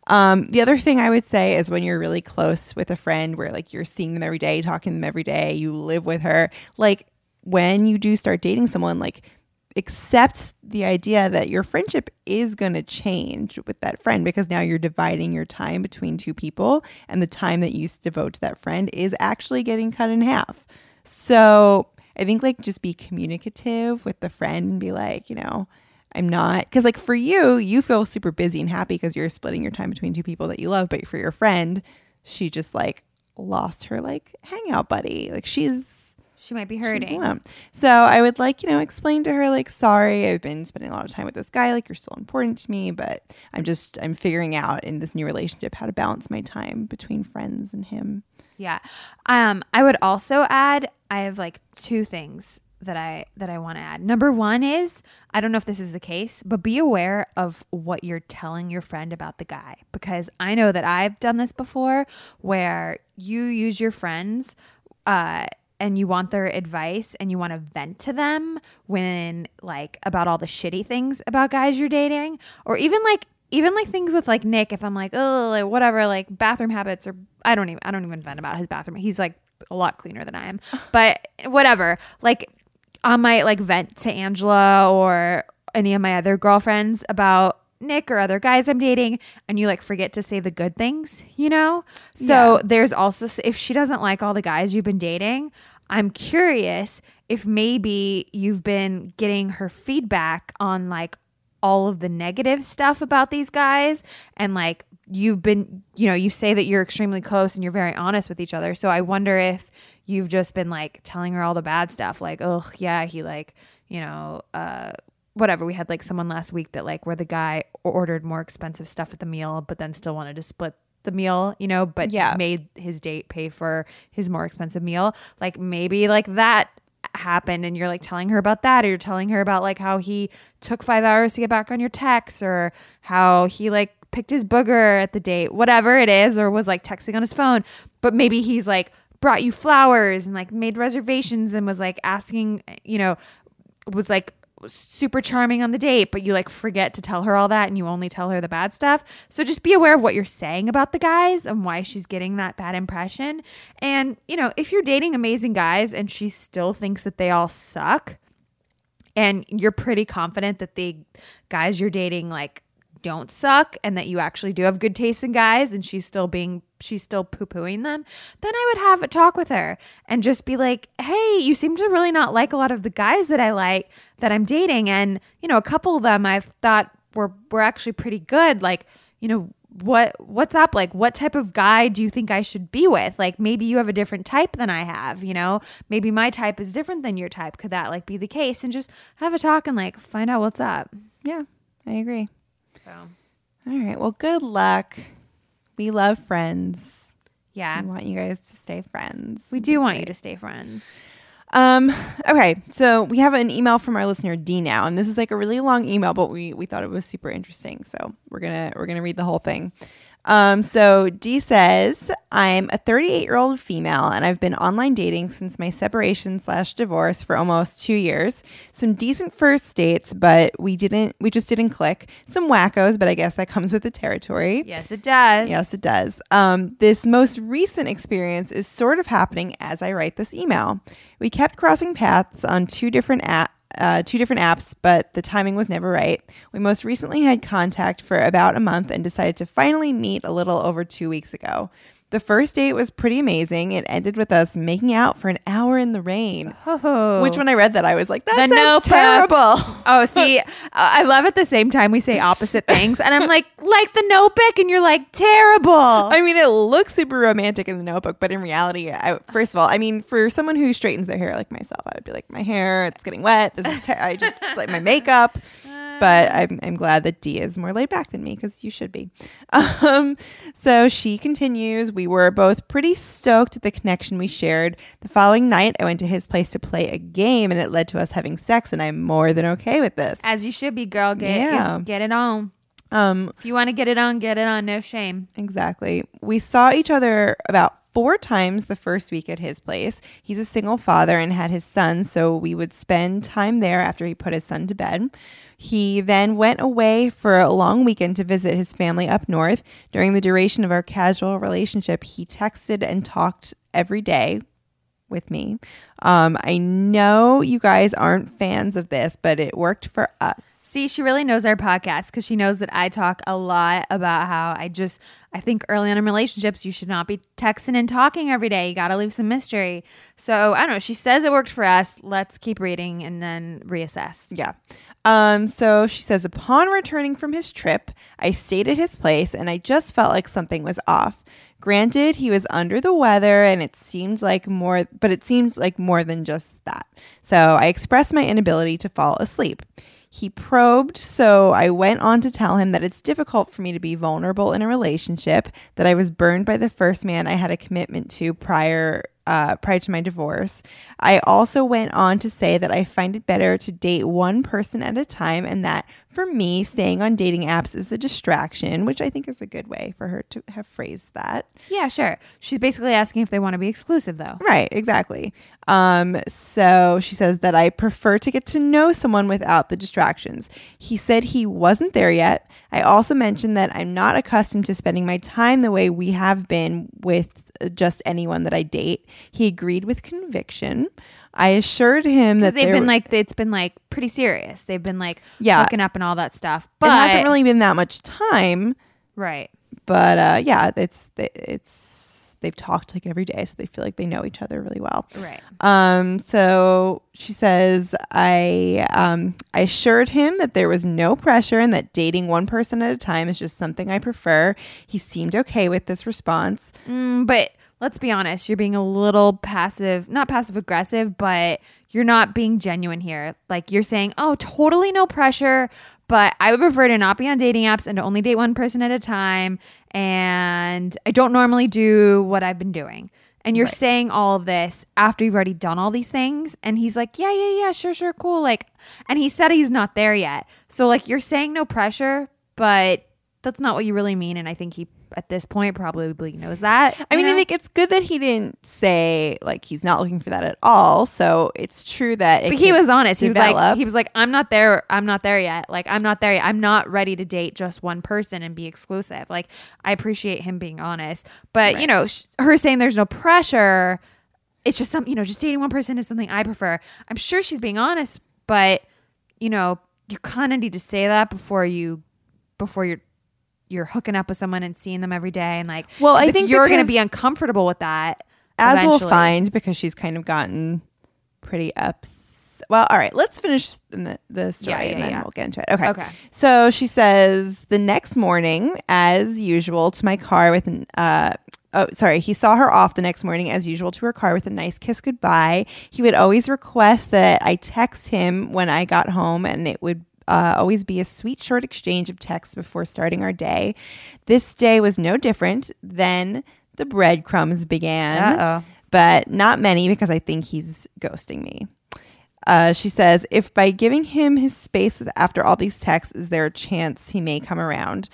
[SPEAKER 3] Um, the other thing I would say is when you're really close with a friend where like you're seeing them every day, talking to them every day, you live with her, like when you do start dating someone, like accept the idea that your friendship is going to change with that friend because now you're dividing your time between two people and the time that you devote to that friend is actually getting cut in half. So I think like just be communicative with the friend and be like, you know, I'm not because like for you, you feel super busy and happy because you're splitting your time between two people that you love. But for your friend, she just like lost her like hangout buddy. Like she's
[SPEAKER 2] She might be hurting.
[SPEAKER 3] So I would like, you know, explain to her like, sorry, I've been spending a lot of time with this guy. Like, you're still important to me, but I'm just I'm figuring out in this new relationship how to balance my time between friends and him.
[SPEAKER 2] Yeah. Um, I would also add I have like two things that I that I want to add. Number one is I don't know if this is the case, but be aware of what you're telling your friend about the guy because I know that I've done this before where you use your friends uh and you want their advice and you want to vent to them when like about all the shitty things about guys you're dating or even like even like things with like Nick if I'm like oh like whatever like bathroom habits or I don't even I don't even vent about his bathroom he's like a lot cleaner than I am [laughs] but whatever like I might like vent to Angela or any of my other girlfriends about Nick or other guys I'm dating and you like forget to say the good things, you know? So
[SPEAKER 3] Yeah.
[SPEAKER 2] there's also if she doesn't like all the guys you've been dating, I'm curious if maybe you've been getting her feedback on like all of the negative stuff about these guys and like you've been you know you say that you're extremely close and you're very honest with each other so i wonder if you've just been like telling her all the bad stuff like oh yeah he like you know uh whatever we had like someone last week that like where the guy ordered more expensive stuff at the meal but then still wanted to split the meal you know but
[SPEAKER 3] Yeah.
[SPEAKER 2] made his date pay for his more expensive meal like maybe like that happened and you're like telling her about that or you're telling her about like how he took five hours to get back on your text or how he like picked his booger at the date whatever it is or was like texting on his phone but maybe he's like brought you flowers and like made reservations and was like asking you know was like super charming on the date, but you like forget to tell her all that and you only tell her the bad stuff. So just be aware of what you're saying about the guys and why she's getting that bad impression. And, you know, if you're dating amazing guys and she still thinks that they all suck and you're pretty confident that the guys you're dating like don't suck and that you actually do have good taste in guys and she's still being she's still poo-pooing them then i would have a talk with her and just be like hey you seem to really not like a lot of the guys that i like that i'm dating. And you know a couple of them i've thought were were actually pretty good like you know what what's up? Like what type of guy do you think i should be with? Like maybe you have a different type than i have you know? Maybe my type is different than your type. Could that like be the case? And just have a talk and like find out what's up.
[SPEAKER 3] Yeah, I agree.
[SPEAKER 2] So
[SPEAKER 3] All right. Well, good luck. We love friends.
[SPEAKER 2] yeah
[SPEAKER 3] We want you guys to stay friends.
[SPEAKER 2] we do want you to stay friends
[SPEAKER 3] Um, okay, so we have an email from our listener D now, and this is like a really long email, but we we thought it was super interesting, so we're gonna we're gonna read the whole thing. Um, so D says, I'm a 38 year old female and I've been online dating since my separation slash divorce for almost two years. Some decent first dates, but we didn't, we just didn't click. Some wackos, but I guess that comes with the territory.
[SPEAKER 2] yes it does
[SPEAKER 3] Yes, it does. Um, this most recent experience is sort of happening as I write this email. We kept crossing paths on two different app, uh, two different apps, but the timing was never right. We most recently had contact for about a month and decided to finally meet a little over two weeks ago. The first date was pretty amazing. It ended with us making out for an hour in the rain.
[SPEAKER 2] Oh.
[SPEAKER 3] Which, when I read that, I was like, "That
[SPEAKER 2] The
[SPEAKER 3] sounds terrible." [laughs]
[SPEAKER 2] Oh, see, I love at the same time we say opposite things, and I'm like, [laughs] like the notebook, and you're like, terrible. [laughs]
[SPEAKER 3] I mean, it looks super romantic in the notebook, but in reality, I, first of all, I mean, for someone who straightens their hair like myself, I would be like, my hair, it's getting wet. This is, ter- I just, it's like my makeup. But I'm, I'm glad that D is more laid back than me because you should be. [laughs] Um, so she continues, we were both pretty stoked at the connection we shared. The following night, I went to his place to play a game and it led to us having sex, and I'm more than okay with this.
[SPEAKER 2] As you should be, girl. Get
[SPEAKER 3] Yeah.
[SPEAKER 2] get it on.
[SPEAKER 3] Um,
[SPEAKER 2] If you want to get it on, get it on. No shame.
[SPEAKER 3] Exactly. We saw each other about four times the first week at his place. He's a single father and had his son, so we would spend time there after he put his son to bed. He then went away for a long weekend to visit his family up north. During the duration of our casual relationship, he texted and talked every day with me. Um, I know you guys aren't fans of this, but it worked for us.
[SPEAKER 2] See, she really knows our podcast because she knows that I talk a lot about how I just, I think early on in relationships, you should not be texting and talking every day. You got to leave some mystery. So I don't know. She says it worked for us. Let's keep reading and then reassess.
[SPEAKER 3] Yeah. Um, so she says, upon returning from his trip, I stayed at his place and I just felt like something was off. Granted, he was under the weather and it seemed like more, but it seemed like more than just that. So I expressed my inability to fall asleep. He probed, so I went on to tell him that it's difficult for me to be vulnerable in a relationship, that I was burned by the first man I had a commitment to prior uh, prior to my divorce. I also went on to say that I find it better to date one person at a time, and that for me, staying on dating apps is a distraction, which I think is a good way for her to have phrased that.
[SPEAKER 2] Yeah, sure. She's basically asking if they want to be exclusive, though.
[SPEAKER 3] Right, exactly. Um, so she says that I prefer to get to know someone without the distractions. He said he wasn't there yet. I also mentioned that I'm not accustomed to spending my time the way we have been with just anyone that I date. He agreed with conviction. I assured him that
[SPEAKER 2] they've been like, it's been like pretty serious. They've been like
[SPEAKER 3] Yeah.
[SPEAKER 2] hooking up and all that stuff. But it
[SPEAKER 3] hasn't really been that much time,
[SPEAKER 2] right.
[SPEAKER 3] but uh, yeah, it's it's they've talked like every day, so they feel like they know each other really well.
[SPEAKER 2] Right.
[SPEAKER 3] Um, so she says, I um, I assured him that there was no pressure and that dating one person at a time is just something I prefer. He seemed okay with this response.
[SPEAKER 2] Mm, but let's be honest, you're being a little passive, not passive aggressive, but you're not being genuine here. Like you're saying, oh, totally no pressure, but I would prefer to not be on dating apps and to only date one person at a time. And I don't normally do what I've been doing. And you're saying all of this after you've already done all these things. And he's like, yeah, yeah, yeah, sure, sure, cool. Like, and he said he's not there yet. So, like, you're saying no pressure, but that's not what you really mean. And I think he, at this point, probably knows that.
[SPEAKER 3] I mean, I think it's good that he didn't say like he's not looking for that at all. So it's true that it
[SPEAKER 2] but he was honest. He was like, he was like, I'm not there. I'm not there yet. Like, I'm not there. Yet. I'm not ready to date just one person and be exclusive. Like, I appreciate him being honest, but you know, sh- her saying there's no pressure. It's just some, you know, just dating one person is something I prefer. I'm sure she's being honest, but you know, you kind of need to say that before you, before you're. You're hooking up with someone and seeing them every day, and like,
[SPEAKER 3] well I think
[SPEAKER 2] you're going to be uncomfortable with that.
[SPEAKER 3] as we'll find because she's kind of gotten pretty ups. Well, all right, let's finish the, the story
[SPEAKER 2] Yeah, yeah,
[SPEAKER 3] and then
[SPEAKER 2] yeah.
[SPEAKER 3] we'll get into it. Okay.
[SPEAKER 2] Okay.
[SPEAKER 3] So she says the next morning, as usual, to my car with an. Uh, Oh, sorry. He saw her off the next morning, as usual, to her car with a nice kiss goodbye. He would always request that I text him when I got home, and it would uh, always be a sweet, short exchange of texts before starting our day. This day was no different. Then the breadcrumbs began
[SPEAKER 2] Uh-oh.
[SPEAKER 3] but not many because I think he's ghosting me. Uh, she says, if by giving him his space after all these texts, is there a chance he may come around?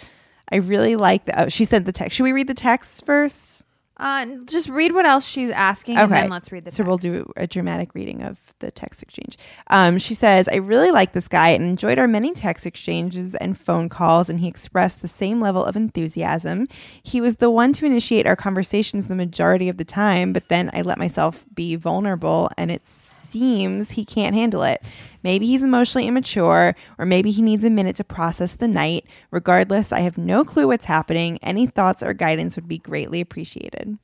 [SPEAKER 3] I really like that. Oh, she sent the text. Should we read the text first?
[SPEAKER 2] Uh, just read what else she's asking, and then let's read the.
[SPEAKER 3] So we'll do a dramatic reading of the text exchange. Um, she says, I really like this guy and enjoyed our many text exchanges and phone calls, and he expressed the same level of enthusiasm. He was the one to initiate our conversations the majority of the time, but then I let myself be vulnerable, and it seems he can't handle it. Maybe he's emotionally immature, or maybe he needs a minute to process the night. Regardless, I have no clue what's happening. Any thoughts or guidance would be greatly appreciated.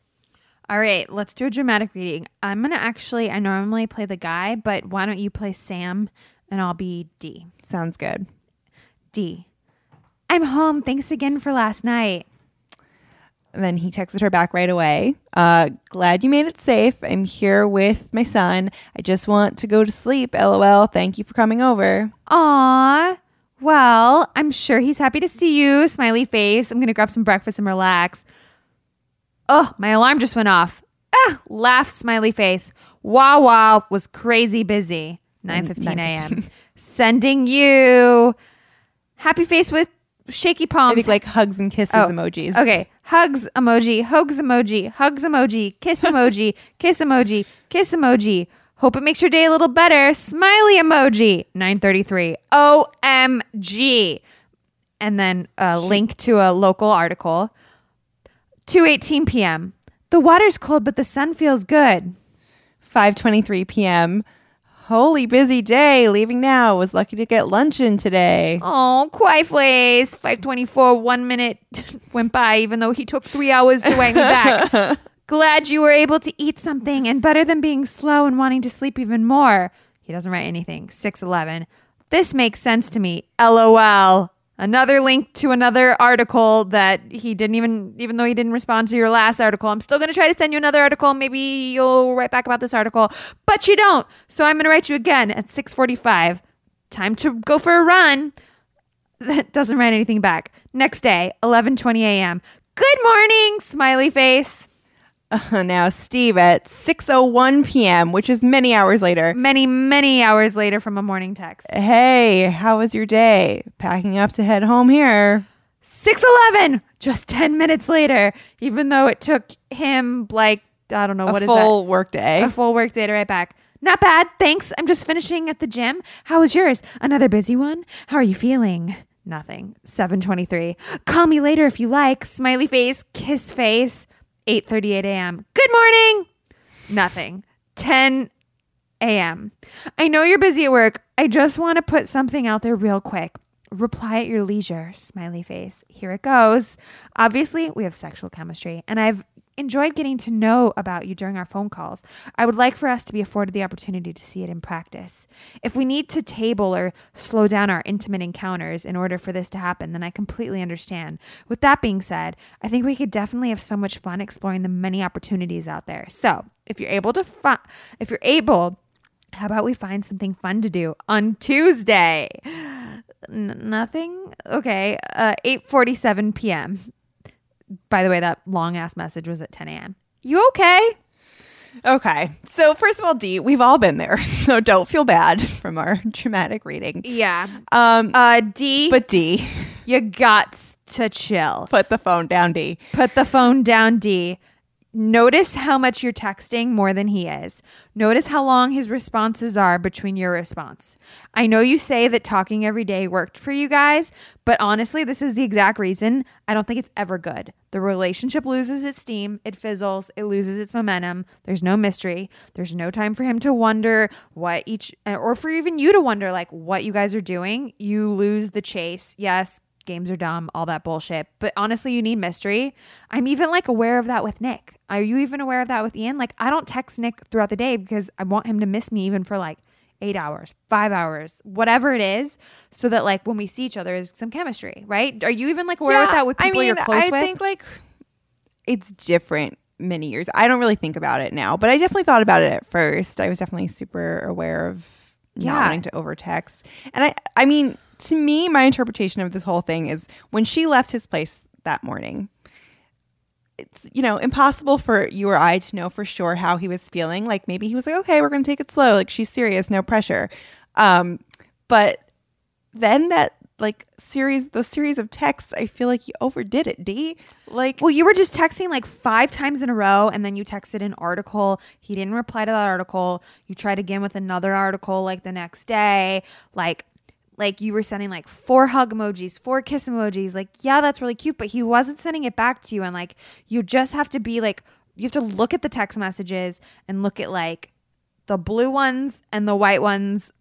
[SPEAKER 2] All right, let's do a dramatic reading. I'm gonna actually. I normally play the guy, but why don't you play Sam, and I'll be D.
[SPEAKER 3] Sounds good.
[SPEAKER 2] D. I'm home. Thanks again for last night.
[SPEAKER 3] And then he texted her back right away. Uh, glad you made it safe. I'm here with my son. I just want to go to sleep. LOL. Thank you for coming over.
[SPEAKER 2] Aw. Well, I'm sure he's happy to see you. Smiley face. I'm gonna grab some breakfast and relax. Oh, my alarm just went off. Ah, laugh, smiley face. Wow, wow, was crazy busy. 9:15 [laughs] a.m. Sending you happy face with shaky palms.
[SPEAKER 3] I think like hugs and kisses
[SPEAKER 2] Oh,
[SPEAKER 3] emojis.
[SPEAKER 2] Okay. Hugs emoji, hugs emoji, hugs emoji, kiss emoji, [laughs] kiss emoji, kiss emoji. Hope it makes your day a little better. Smiley emoji. 933. OMG. And then a link to a local article. 2:18 p.m. The water's cold but the sun feels good.
[SPEAKER 3] 5:23 p.m. Holy busy day. Leaving now. Was lucky to get lunch in today.
[SPEAKER 2] Oh, quiet face. 524, one minute [laughs] went by, even though he took three hours to wang me back. [laughs] Glad you were able to eat something and better than being slow and wanting to sleep even more. He doesn't write anything. 611. This makes sense to me. LOL. Another link to another article that he didn't even even though he didn't respond to your last article i'm still going to try to send you another article. Maybe you'll write back about this article but you don't. So i'm going to write you again at 6.45 time to go for a run. [laughs] That doesn't write anything back. Next day 11.20 a.m good morning smiley face
[SPEAKER 3] Uh, [laughs] now, Steve, at 6:01 p.m., which is many hours later.
[SPEAKER 2] many many hours later from a morning text
[SPEAKER 3] Hey, how was your day? Packing up to head home here.
[SPEAKER 2] 611 just 10 minutes later even though it took him like i don't know what is it?
[SPEAKER 3] A full work day.
[SPEAKER 2] a full work day to write back not bad thanks i'm just finishing at the gym how was yours another busy one how are you feeling nothing 723 call me later if you like smiley face kiss face 8:38 a.m good morning nothing 10 a.m. I know you're busy at work. I just want to put something out there real quick. Reply at your leisure, smiley face. Here it goes. Obviously, we have sexual chemistry, and I've enjoyed getting to know about you during our phone calls. I would like for us to be afforded the opportunity to see it in practice. If we need to table or slow down our intimate encounters in order for this to happen, then I completely understand. With that being said, I think we could definitely have so much fun exploring the many opportunities out there. So, if you're able to fi- if you're able how about we find something fun to do on Tuesday? N- nothing. Okay. Uh, eight forty-seven p.m. By the way, that long ass message was at ten a.m. You okay?
[SPEAKER 3] Okay. So, first of all, D, we've all been there. [laughs] So, don't feel bad from our [laughs] dramatic reading.
[SPEAKER 2] Yeah.
[SPEAKER 3] Um,
[SPEAKER 2] Uh, D.
[SPEAKER 3] but D,
[SPEAKER 2] you got to chill.
[SPEAKER 3] put the phone down, D.
[SPEAKER 2] Put the phone down, D. Notice how much you're texting more than he is. Notice how long his responses are between your response. I know you say that talking every day worked for you guys, but honestly, this is the exact reason I don't think it's ever good. The relationship loses its steam, it fizzles, it loses its momentum. There's no mystery. There's no time for him to wonder what each, or for even you to wonder, like, what you guys are doing. You lose the chase. Yes, games are dumb, all that bullshit. But honestly, you need mystery. I'm even like aware of that with Nick. Are you even aware of that with Ian? Like, I don't text Nick throughout the day because I want him to miss me even for like eight hours, five hours, whatever it is, so that like when we see each other, there's some chemistry, right? Are you even like aware of that with people
[SPEAKER 3] I mean,
[SPEAKER 2] you're close
[SPEAKER 3] I
[SPEAKER 2] with?
[SPEAKER 3] think like it's different many years. I don't really think about it now, but I definitely thought about it at first. I was definitely super aware of
[SPEAKER 2] Yeah.
[SPEAKER 3] not wanting to overtext. And I I mean, to me, my interpretation of this whole thing is when she left his place that morning, it's you know impossible for you or I to know for sure how he was feeling. Like maybe he was like, okay, we're gonna take it slow. Like she's serious, no pressure. Um, but then that like series, those series of texts, I feel like you overdid it. D like
[SPEAKER 2] Well, you were just texting like five times in a row, and then you texted an article. He didn't reply to that article. You tried again with another article like the next day. Like, like you were sending like four hug emojis, four kiss emojis. Like, yeah, that's really cute, but he wasn't sending it back to you. And like, you just have to be like, you have to look at the text messages and look at like the blue ones and the white ones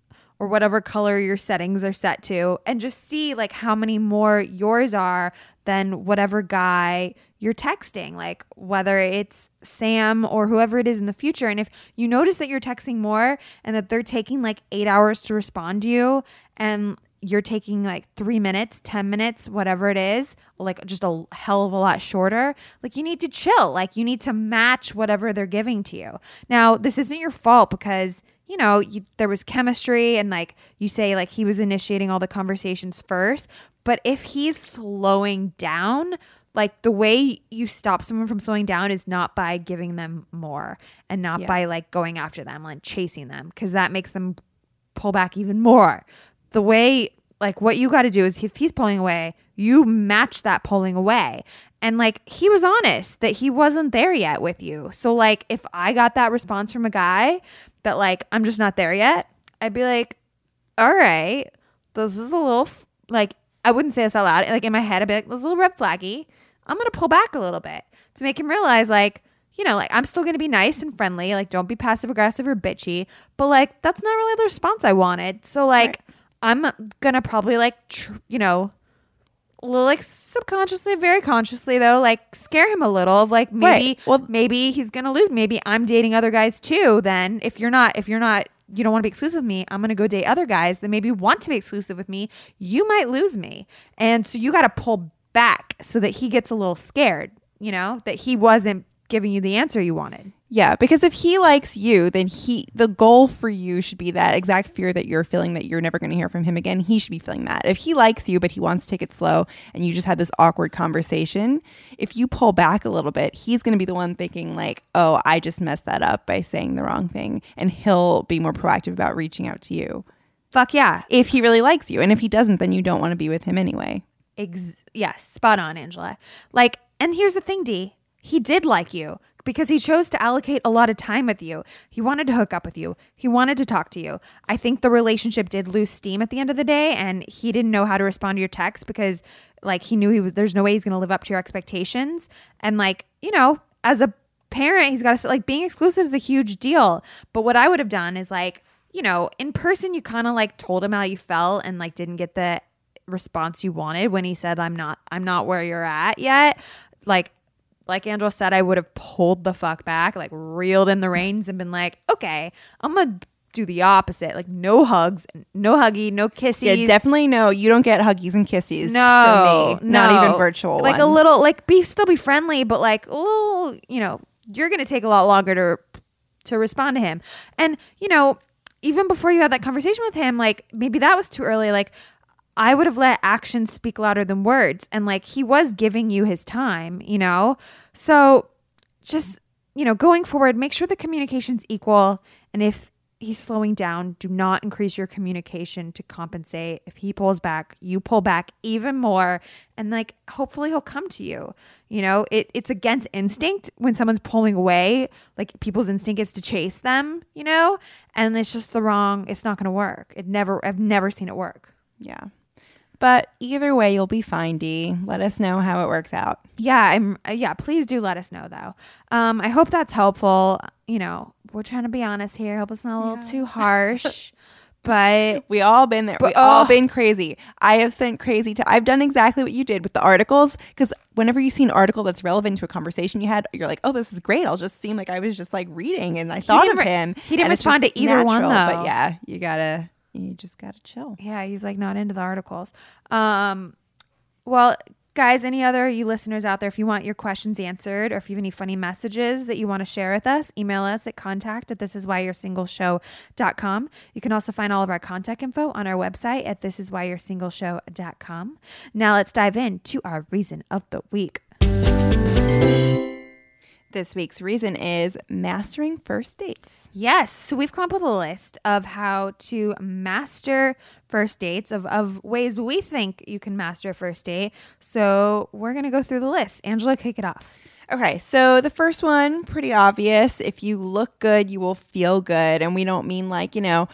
[SPEAKER 2] or whatever color your settings are set to and just see like how many more yours are than whatever guy you're texting like whether it's Sam or whoever it is in the future and if you notice that you're texting more and that they're taking like 8 hours to respond to you and you're taking like 3 minutes 10 minutes whatever it is like just a hell of a lot shorter like you need to chill like you need to match whatever they're giving to you now this isn't your fault because you know, you, there was chemistry and like you say like he was initiating all the conversations first, but if he's slowing down, like the way you stop someone from slowing down is not by giving them more and not
[SPEAKER 3] Yeah.
[SPEAKER 2] by like going after them and chasing them because that makes them pull back even more. The way like what you got to do is if he's pulling away, you match that pulling away. And like he was honest that he wasn't there yet with you. So like if I got that response from a guy that like I'm just not there yet, I'd be like, all right, this is a little f- like I wouldn't say this out loud. Like in my head, I'd be like, this is a little red flaggy. I'm gonna pull back a little bit to make him realize like you know, like I'm still gonna be nice and friendly. Like don't be passive aggressive or bitchy. But like that's not really the response I wanted. So like I'm gonna probably like tr- you know like subconsciously, very consciously though, like scare him a little of like maybe
[SPEAKER 3] Right. Well-
[SPEAKER 2] maybe he's gonna lose. Maybe I'm dating other guys too. Then if you're not if you're not you don't want to be exclusive with me. I'm to go date other guys that maybe want to be exclusive with me. You might lose me. And so you got to pull back so that he gets a little scared, you know, that he wasn't giving you the answer you wanted.
[SPEAKER 3] Yeah, because if he likes you, then he the goal for you should be that exact fear that you're feeling that you're never going to hear from him again. He should be feeling that. If he likes you but he wants to take it slow and you just had this awkward conversation, if you pull back a little bit, he's going to be the one thinking like, "Oh, I just messed that up by saying the wrong thing." And he'll be more proactive about reaching out to you.
[SPEAKER 2] Fuck yeah.
[SPEAKER 3] If he really likes you, and if he doesn't, then you don't want to be with him anyway.
[SPEAKER 2] Ex- yes, spot on, Angela. Like, and here's the thing, D. He did like you because he chose to allocate a lot of time with you. He wanted to hook up with you. He wanted to talk to you. I think the relationship did lose steam at the end of the day, and he didn't know how to respond to your text because, like, he knew he was. There's no way he's going to live up to your expectations, and like, you know, as a parent, he's got to like being exclusive is a huge deal. But what I would have done is like, you know, in person, you kind of like told him how you felt and like didn't get the response you wanted when he said i'm not i'm not where you're at yet like like Angela said, I would have pulled the fuck back, like reeled in the reins and been like, okay, I'm gonna do the opposite. Like no hugs, no huggy, no kisses.
[SPEAKER 3] Yeah, definitely no. You don't get huggies and kisses.
[SPEAKER 2] no,
[SPEAKER 3] from me. not even virtual.
[SPEAKER 2] Like a little, like be still be friendly, but like a little, you know, you're gonna take a lot longer to to respond to him. And you know, even before you had that conversation with him, like maybe that was too early. Like I would have let actions speak louder than words. And like he was giving you his time, you know? So just, you know, going forward, make sure the communication's equal. And if he's slowing down, do not increase your communication to compensate. If he pulls back, you pull back even more. And like hopefully he'll come to you. You know, it, it's against instinct when someone's pulling away. Like people's instinct is to chase them, you know? And it's just the wrong, it's not gonna work. It never I've never seen it work.
[SPEAKER 3] Yeah. But either way, you'll be fine, D. Let us know how it works out.
[SPEAKER 2] Yeah, I'm. uh, Yeah, please do let us know though. Um, I hope that's helpful. You know, we're trying to be honest here. I hope it's not a little too harsh, [laughs] but
[SPEAKER 3] We all been there. we
[SPEAKER 2] But-
[SPEAKER 3] all
[SPEAKER 2] oh.
[SPEAKER 3] been crazy. I have sent crazy. To, I've done exactly what you did with the articles because whenever you see an article that's relevant to a conversation you had, you're like, "Oh, this is great." I'll just seem like I was just like reading and I thought of
[SPEAKER 2] re-
[SPEAKER 3] him.
[SPEAKER 2] he didn't respond to either one,
[SPEAKER 3] natural.
[SPEAKER 2] though.
[SPEAKER 3] But yeah, you gotta, you just gotta chill.
[SPEAKER 2] yeah, he's like not into the articles. Um, well, guys, any other you listeners out there, if you want your questions answered or if you have any funny messages that you want to share with us, email us at contact at this is why you're single show.com. You can also find all of our contact info on our website at this is why you're single show.com. Now let's dive into our reason of the week.
[SPEAKER 3] This week's reason is mastering first dates.
[SPEAKER 2] Yes. So we've come up with a list of how to master first dates, of, of ways we think you can master a first date. So we're going to go through the list. Angela, kick it off.
[SPEAKER 3] Okay, so the first one, pretty obvious. If you look good, you will feel good. And we don't mean like, you know,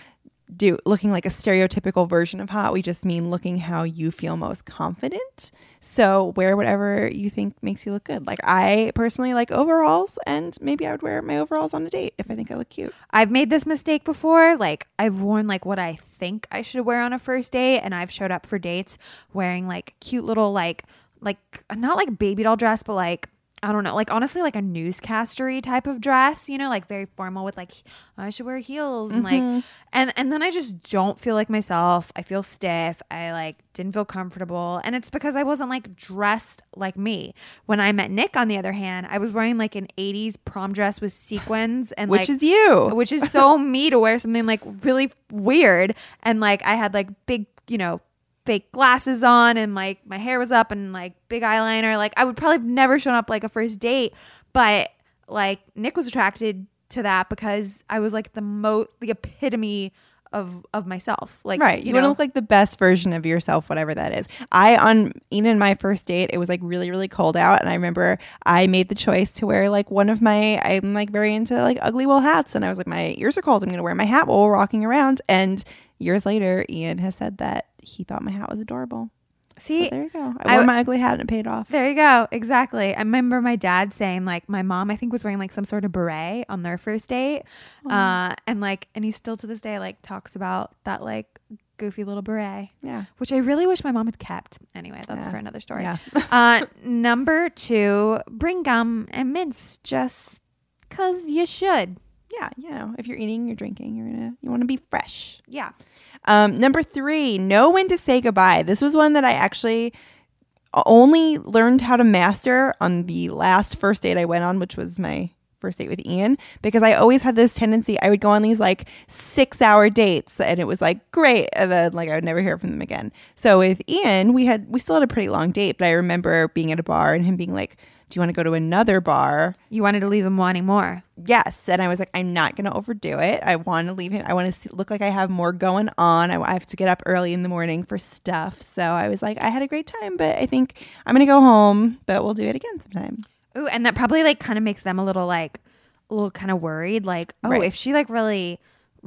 [SPEAKER 3] do looking like a stereotypical version of hot. We just mean looking how you feel most confident. So wear whatever you think makes you look good. Like I personally like overalls and maybe I would wear my overalls on a date if I think I look cute.
[SPEAKER 2] I've made this mistake before. Like I've worn like what I think I should wear on a first date, and I've showed up for dates wearing like cute little like like not like baby doll dress, but like I don't know, like honestly like a newscastery type of dress, you know, like very formal with like I should wear heels and like mm-hmm. and and then I just don't feel like myself. I feel stiff. I like didn't feel comfortable, and it's because I wasn't like dressed like me. When I met Nick, on the other hand, I was wearing like an '80s prom dress with sequins and
[SPEAKER 3] Which
[SPEAKER 2] like
[SPEAKER 3] is you.
[SPEAKER 2] which is so me to wear something like really weird and like I had like big, you know, fake glasses on and like my hair was up and like big eyeliner. Like I would probably have never shown up like a first date, but like Nick was attracted to that because I was like the most the epitome of of myself. Like
[SPEAKER 3] Right. You,
[SPEAKER 2] you,
[SPEAKER 3] want to look like the best version of yourself, whatever that is. I, on Ian, my first date, it was like really, really cold out. And I remember I made the choice to wear like one of my, I'm like very into like ugly wool hats. And I was like, my ears are cold. I'm going to wear my hat while we're walking around. And years later, Ian has said that he thought my hat was adorable.
[SPEAKER 2] see
[SPEAKER 3] So there you go. I
[SPEAKER 2] I
[SPEAKER 3] wore my ugly hat and it paid off.
[SPEAKER 2] There you go. Exactly. I remember my dad saying like my mom I think was wearing like some sort of beret on their first date. Uh and like and he still to this day like talks about that like goofy little beret.
[SPEAKER 3] Yeah.
[SPEAKER 2] Which I really wish my mom had kept. Anyway, that's
[SPEAKER 3] Yeah.
[SPEAKER 2] for another story.
[SPEAKER 3] Yeah. [laughs]
[SPEAKER 2] uh number 2, bring gum and mints just cuz you should.
[SPEAKER 3] Yeah, you know, if you're eating, you're drinking, you're gonna you want to be fresh.
[SPEAKER 2] Yeah.
[SPEAKER 3] Um, number three, know when to say goodbye. This was one that I actually only learned how to master on the last first date I went on, which was my first date with Ian, because I always had this tendency. I would go on these like six hour dates and it was like great. And then like I would never hear from them again. So with Ian, we had, we still had a pretty long date, but I remember being at a bar and him being like, do you want to go to another bar?
[SPEAKER 2] You wanted to leave him wanting more.
[SPEAKER 3] Yes. And I was like, I'm not going to overdo it. I want to leave him. I want to look like I have more going on. I, I have to get up early in the morning for stuff. So I was like, I had a great time, but I think I'm going to go home, but we'll do it again sometime.
[SPEAKER 2] Ooh, and that probably like kind of makes them a little like a little kind of worried. Like, oh,
[SPEAKER 3] Right.
[SPEAKER 2] if she like really,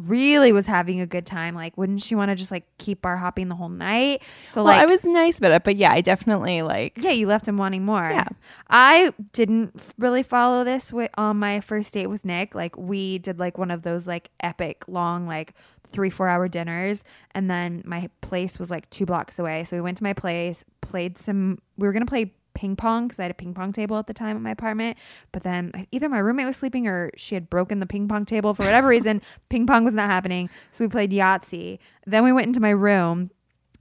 [SPEAKER 2] really was having a good time, like, wouldn't she want to just like keep bar hopping the whole night? So
[SPEAKER 3] Well,
[SPEAKER 2] like,
[SPEAKER 3] I was nice about it, but yeah, I definitely like,
[SPEAKER 2] yeah, you left him wanting more.
[SPEAKER 3] Yeah.
[SPEAKER 2] I didn't really follow this with, on my first date with Nick. Like, we did like one of those like epic long like three four hour dinners and then my place was like two blocks away so we went to my place played some we were gonna play ping pong because i had a ping pong table at the time at my apartment. But then either my roommate was sleeping or she had broken the ping pong table for whatever reason. [laughs] Ping pong was not happening. So we played yahtzee. Then we went into my room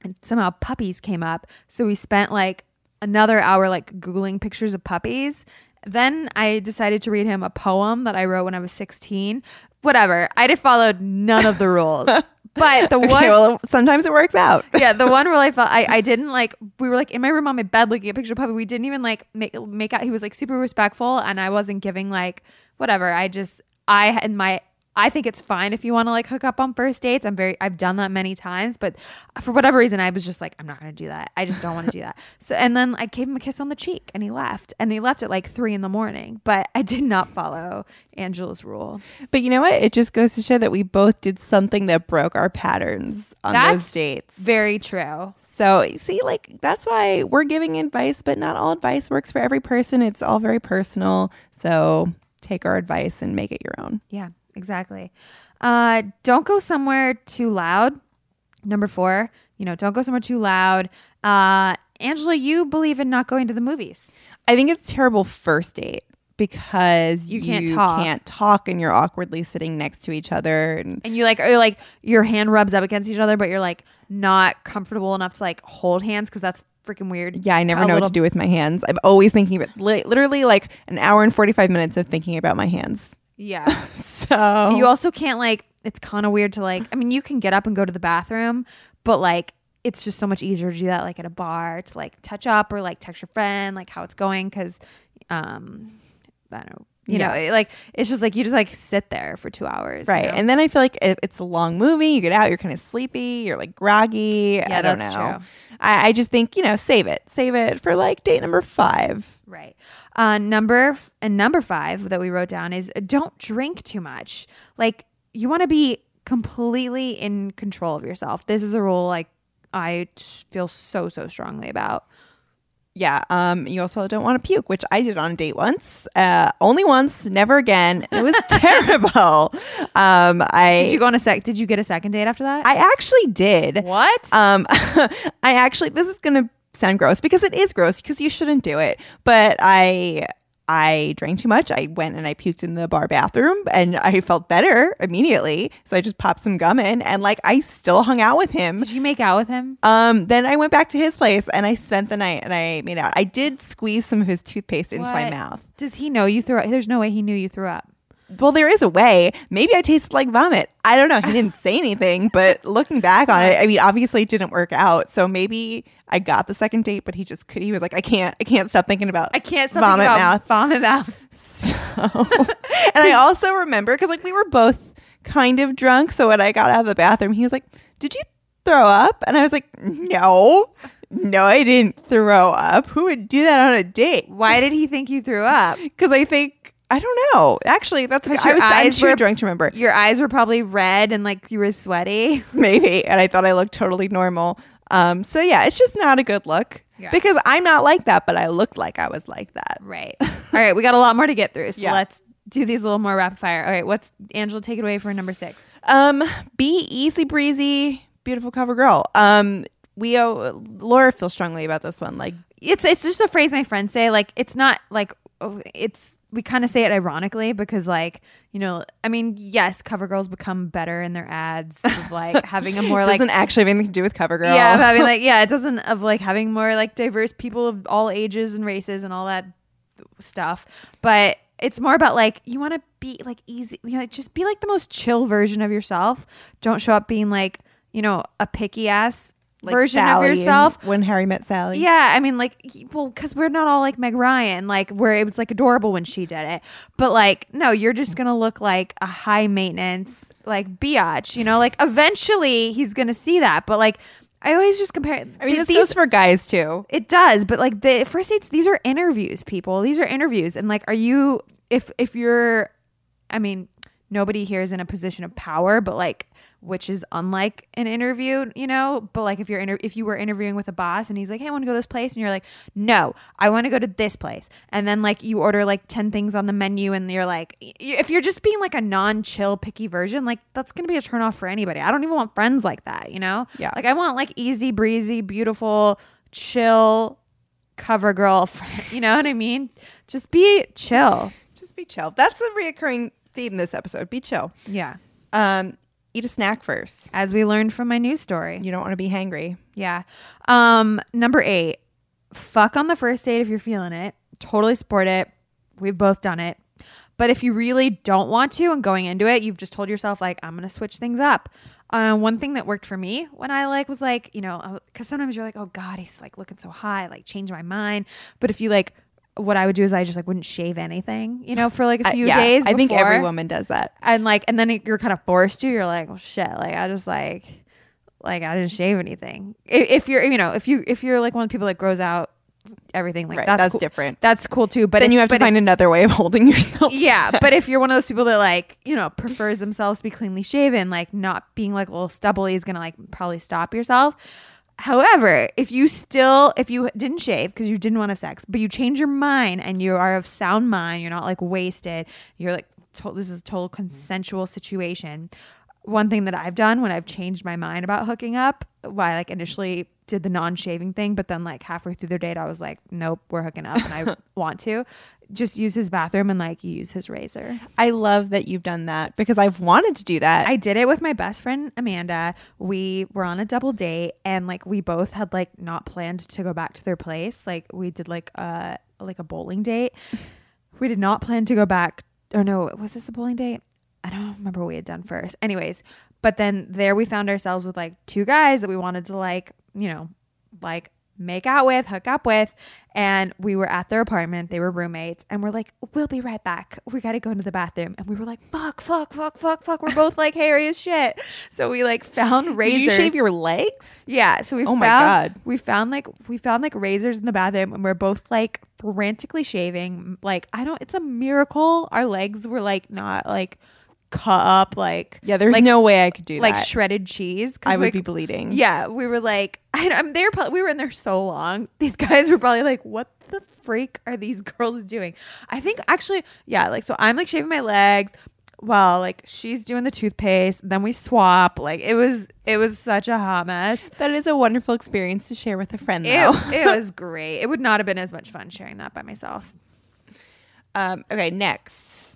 [SPEAKER 2] and somehow puppies came up. So we spent like another hour like googling pictures of puppies. Then i decided to read him a poem that i wrote when i was 16 whatever. I followed none of the rules [laughs] but the [laughs] one
[SPEAKER 3] okay, well, sometimes it works out. [laughs]
[SPEAKER 2] yeah, the one where I felt I, I [laughs] didn't like we were like in my room on my bed looking at picture of puppy. We didn't even like make make out he was like super respectful and I wasn't giving like whatever. I just I had my I think it's fine if you want to like hook up on first dates. I'm very I've done that many times, but for whatever reason I was just like I'm not going to do that. I just don't want to do that. [laughs] So and then I gave him a kiss on the cheek and he left. And he left at like 3 in the morning, but I did not follow Angela's rule.
[SPEAKER 3] But you know what? It just goes to show that we both did something that broke our patterns on those dates.
[SPEAKER 2] Very true.
[SPEAKER 3] So, see, like, that's why we're giving advice, but not all advice works for every person. It's all very personal. So, take our advice and make it your own.
[SPEAKER 2] Yeah, exactly. Uh, don't go somewhere too loud. Number four, you know, don't go somewhere too loud. Uh, Angela, you believe in not going to the movies.
[SPEAKER 3] I think it's a terrible first date because
[SPEAKER 2] You can't talk.
[SPEAKER 3] can't talk and you're awkwardly sitting next to each other. And
[SPEAKER 2] And you like, or like your hand rubs up against each other, but you're like not comfortable enough to like hold hands because that's freaking weird.
[SPEAKER 3] yeah, I never know what to do with my hands. I'm always thinking about li- literally like an hour and 45 minutes of thinking about my hands.
[SPEAKER 2] Yeah. [laughs]
[SPEAKER 3] So,
[SPEAKER 2] You also can't like. It's kind of weird to like. I mean, you can get up and go to the bathroom, but like. It's just so much easier to do that, like at a bar, to like touch up or like text your friend, like how it's going, because, um, I don't know, you know,
[SPEAKER 3] Yeah.
[SPEAKER 2] it- like it's just like you just like sit there for two hours, you
[SPEAKER 3] Right.
[SPEAKER 2] know?
[SPEAKER 3] And then I feel like if it's a long movie, you get out, you're kind of sleepy, you're like groggy.
[SPEAKER 2] Yeah,
[SPEAKER 3] I don't
[SPEAKER 2] that's
[SPEAKER 3] know.
[SPEAKER 2] true.
[SPEAKER 3] I, I just think, you know, save it. Save it for like date number five.
[SPEAKER 2] Right. Uh, number f- and number five that we wrote down is don't drink too much. Like you want to be completely in control of yourself. This is a rule like I feel so so strongly about.
[SPEAKER 3] Yeah. Um, you also don't want to puke, which I did on a date once. Uh, only once, never again. It was [laughs] terrible. Um, I
[SPEAKER 2] Did you go on a sec? Did you get a second date after that?
[SPEAKER 3] I actually did.
[SPEAKER 2] what?
[SPEAKER 3] Um, [laughs] I actually, this is gonna sound gross because it is gross because you shouldn't do it. But I, I drank too much. I went and I puked in the bar bathroom, and I [laughs] felt better immediately. So I just popped some gum in, and like I still hung out with him.
[SPEAKER 2] Did you make out with him?
[SPEAKER 3] Um, then I went back to his place and I spent the night and I made out. I did squeeze some of his toothpaste into my mouth.
[SPEAKER 2] Does he know you threw up? There's no way he knew you threw up.
[SPEAKER 3] Well, there is a way. Maybe I tasted like vomit. I don't know. He didn't say anything, but [laughs] looking back on it, I mean, obviously it didn't work out. So maybe I got the second date, but he just could. He was like, I can't, I can't stop thinking about.
[SPEAKER 2] I can't stop
[SPEAKER 3] vomit
[SPEAKER 2] about
[SPEAKER 3] mouth.
[SPEAKER 2] Vomit mouth.
[SPEAKER 3] So, and I [laughs] also remember because like we were both kind of drunk. So when I got out of the bathroom, he was like, "Did you throw up?" And I was like, "No, no, I didn't throw up. Who would do that on a date?"
[SPEAKER 2] Why did he think you threw up? [laughs]
[SPEAKER 3] Because I think I don't know. Actually, that's I was I'm too
[SPEAKER 2] were-
[SPEAKER 3] drunk to remember.
[SPEAKER 2] Your eyes were probably red and like you were sweaty. [laughs]
[SPEAKER 3] Maybe, and I thought I looked totally normal. Um, so yeah, it's just not a good look
[SPEAKER 2] Yeah.
[SPEAKER 3] because I'm not like that, but I looked like I was like that.
[SPEAKER 2] Right. All right, we got a lot more to get through. So
[SPEAKER 3] Yeah.
[SPEAKER 2] let's do these a little more rapid fire. All right, what's Angela take it away for number 6?
[SPEAKER 3] Um, be easy breezy, beautiful cover girl. Um, we uh, Laura feels strongly about this one. Like,
[SPEAKER 2] It's it's just a phrase my friends say like it's not like it's we kind of say it ironically because like you know I mean yes cover girls become better in their ads of like [laughs] having a more like
[SPEAKER 3] doesn't actually have anything to do with CoverGirl.
[SPEAKER 2] yeah of having like [laughs] yeah it doesn't of like having more like diverse people of all ages and races and all that stuff but it's more about like you want to be like easy you know just be like the most chill version of yourself don't show up being like you know a picky ass
[SPEAKER 3] Like
[SPEAKER 2] version
[SPEAKER 3] Sally
[SPEAKER 2] of yourself
[SPEAKER 3] when Harry met Sally.
[SPEAKER 2] yeah, I mean, like, well, because we're not all like Meg Ryan, like, where it was like adorable when she did it. But like, no, you're just gonna look like a high maintenance, like biatch, you know. Like, eventually he's gonna see that. But like, I always just compare.
[SPEAKER 3] I mean,
[SPEAKER 2] th-
[SPEAKER 3] this goes for guys too.
[SPEAKER 2] it does, but like the first dates, these are interviews, people. These are interviews, and like, are you if if you're, I mean, nobody here is in a position of power, but like, which is unlike an interview, you know. But like, if you're inter- if you were interviewing with a boss and he's like, "Hey, I want to go to this place," and you're like, "No, I want to go to this place," and then like you order like ten things on the menu, and you're like, if you're just being like a non-chill, picky version, like that's gonna be a turn off for anybody. I don't even want friends like that, you know.
[SPEAKER 3] Yeah.
[SPEAKER 2] Like I want like easy breezy, beautiful, chill cover girl [laughs] friend. You know what I mean? Just be chill.
[SPEAKER 3] Just be chill. That's a reoccurring theme this episode. Be chill.
[SPEAKER 2] Yeah.
[SPEAKER 3] Um, eat a snack first.
[SPEAKER 2] As we learned from my news story.
[SPEAKER 3] You don't want to be hangry.
[SPEAKER 2] Yeah. Um, number eight, fuck on the first date if you're feeling it. Totally sport it. We've both done it. But if you really don't want to and going into it, you've just told yourself like, I'm gonna switch things up. Uh, one thing that worked for me when I like was like, you know, because sometimes you're like, oh God, he's like looking so high, like change my mind. But if you like, what I would do is I just like wouldn't shave anything, you know, for like a few
[SPEAKER 3] yeah,
[SPEAKER 2] days.
[SPEAKER 3] I think every woman does that.
[SPEAKER 2] and like and then you're kind of forced to you're like well shit like i just like like i didn't shave anything if, you're you know if you if you're like one of the people that grows out everything like
[SPEAKER 3] Right,
[SPEAKER 2] that's
[SPEAKER 3] that's
[SPEAKER 2] cool.
[SPEAKER 3] different.
[SPEAKER 2] that's cool too but
[SPEAKER 3] then
[SPEAKER 2] if-
[SPEAKER 3] you have to
[SPEAKER 2] but if-
[SPEAKER 3] find another way of holding yourself.
[SPEAKER 2] yeah [laughs] but if you're one of those people that like you know prefers themselves to be cleanly shaven like not being like a little stubbly is gonna like probably stop yourself however if you still if you didn't shave because you didn't want to have sex but you change your mind and you are of sound mind you're not like wasted you're like this is a total consensual situation one thing that I've done when I've changed my mind about hooking up, why I like initially did the non-shaving thing, but then like halfway through their date, I was like, nope, we're hooking up, and I [laughs] want to just use his bathroom and like use his razor.
[SPEAKER 3] I love that you've done that because I've wanted to do that.
[SPEAKER 2] I did it with my best friend Amanda. We were on a double date, and like we both had like not planned to go back to their place. Like we did like a like a bowling date. We did not plan to go back. Or no, was this a bowling date? I don't remember what we had done first. Anyways, but then there we found ourselves with like two guys that we wanted to like, you know, like make out with, hook up with. And we were at their apartment. They were roommates. And we're like, we'll be right back. We got to go into the bathroom. And we were like, fuck, fuck, fuck, fuck, fuck. We're both like hairy as shit. So we like found [laughs]
[SPEAKER 3] Did
[SPEAKER 2] razors.
[SPEAKER 3] you shave your legs?
[SPEAKER 2] Yeah, so we
[SPEAKER 3] Oh
[SPEAKER 2] found
[SPEAKER 3] my God.
[SPEAKER 2] we found like we found like razors in the bathroom and we're both like frantically shaving. Like I don't it's a miracle our legs were like not like cut up like
[SPEAKER 3] Yeah, there's
[SPEAKER 2] like,
[SPEAKER 3] no way I could do
[SPEAKER 2] like
[SPEAKER 3] that.
[SPEAKER 2] shredded cheese
[SPEAKER 3] I would
[SPEAKER 2] like,
[SPEAKER 3] be bleeding.
[SPEAKER 2] Yeah, we were like [laughs] I, I'm they were probably, we were in there so long. [laughs] These guys were probably like what the freak are these [laughs] girls doing? I think actually yeah, like so I'm like shaving my legs while like she's doing the toothpaste, then we swap. Like it was it was such a hot mess.
[SPEAKER 3] That is a wonderful experience to share with a friend,
[SPEAKER 2] It,
[SPEAKER 3] though.
[SPEAKER 2] it was great. It would not have been as much fun sharing that by myself.
[SPEAKER 3] um, okay, next.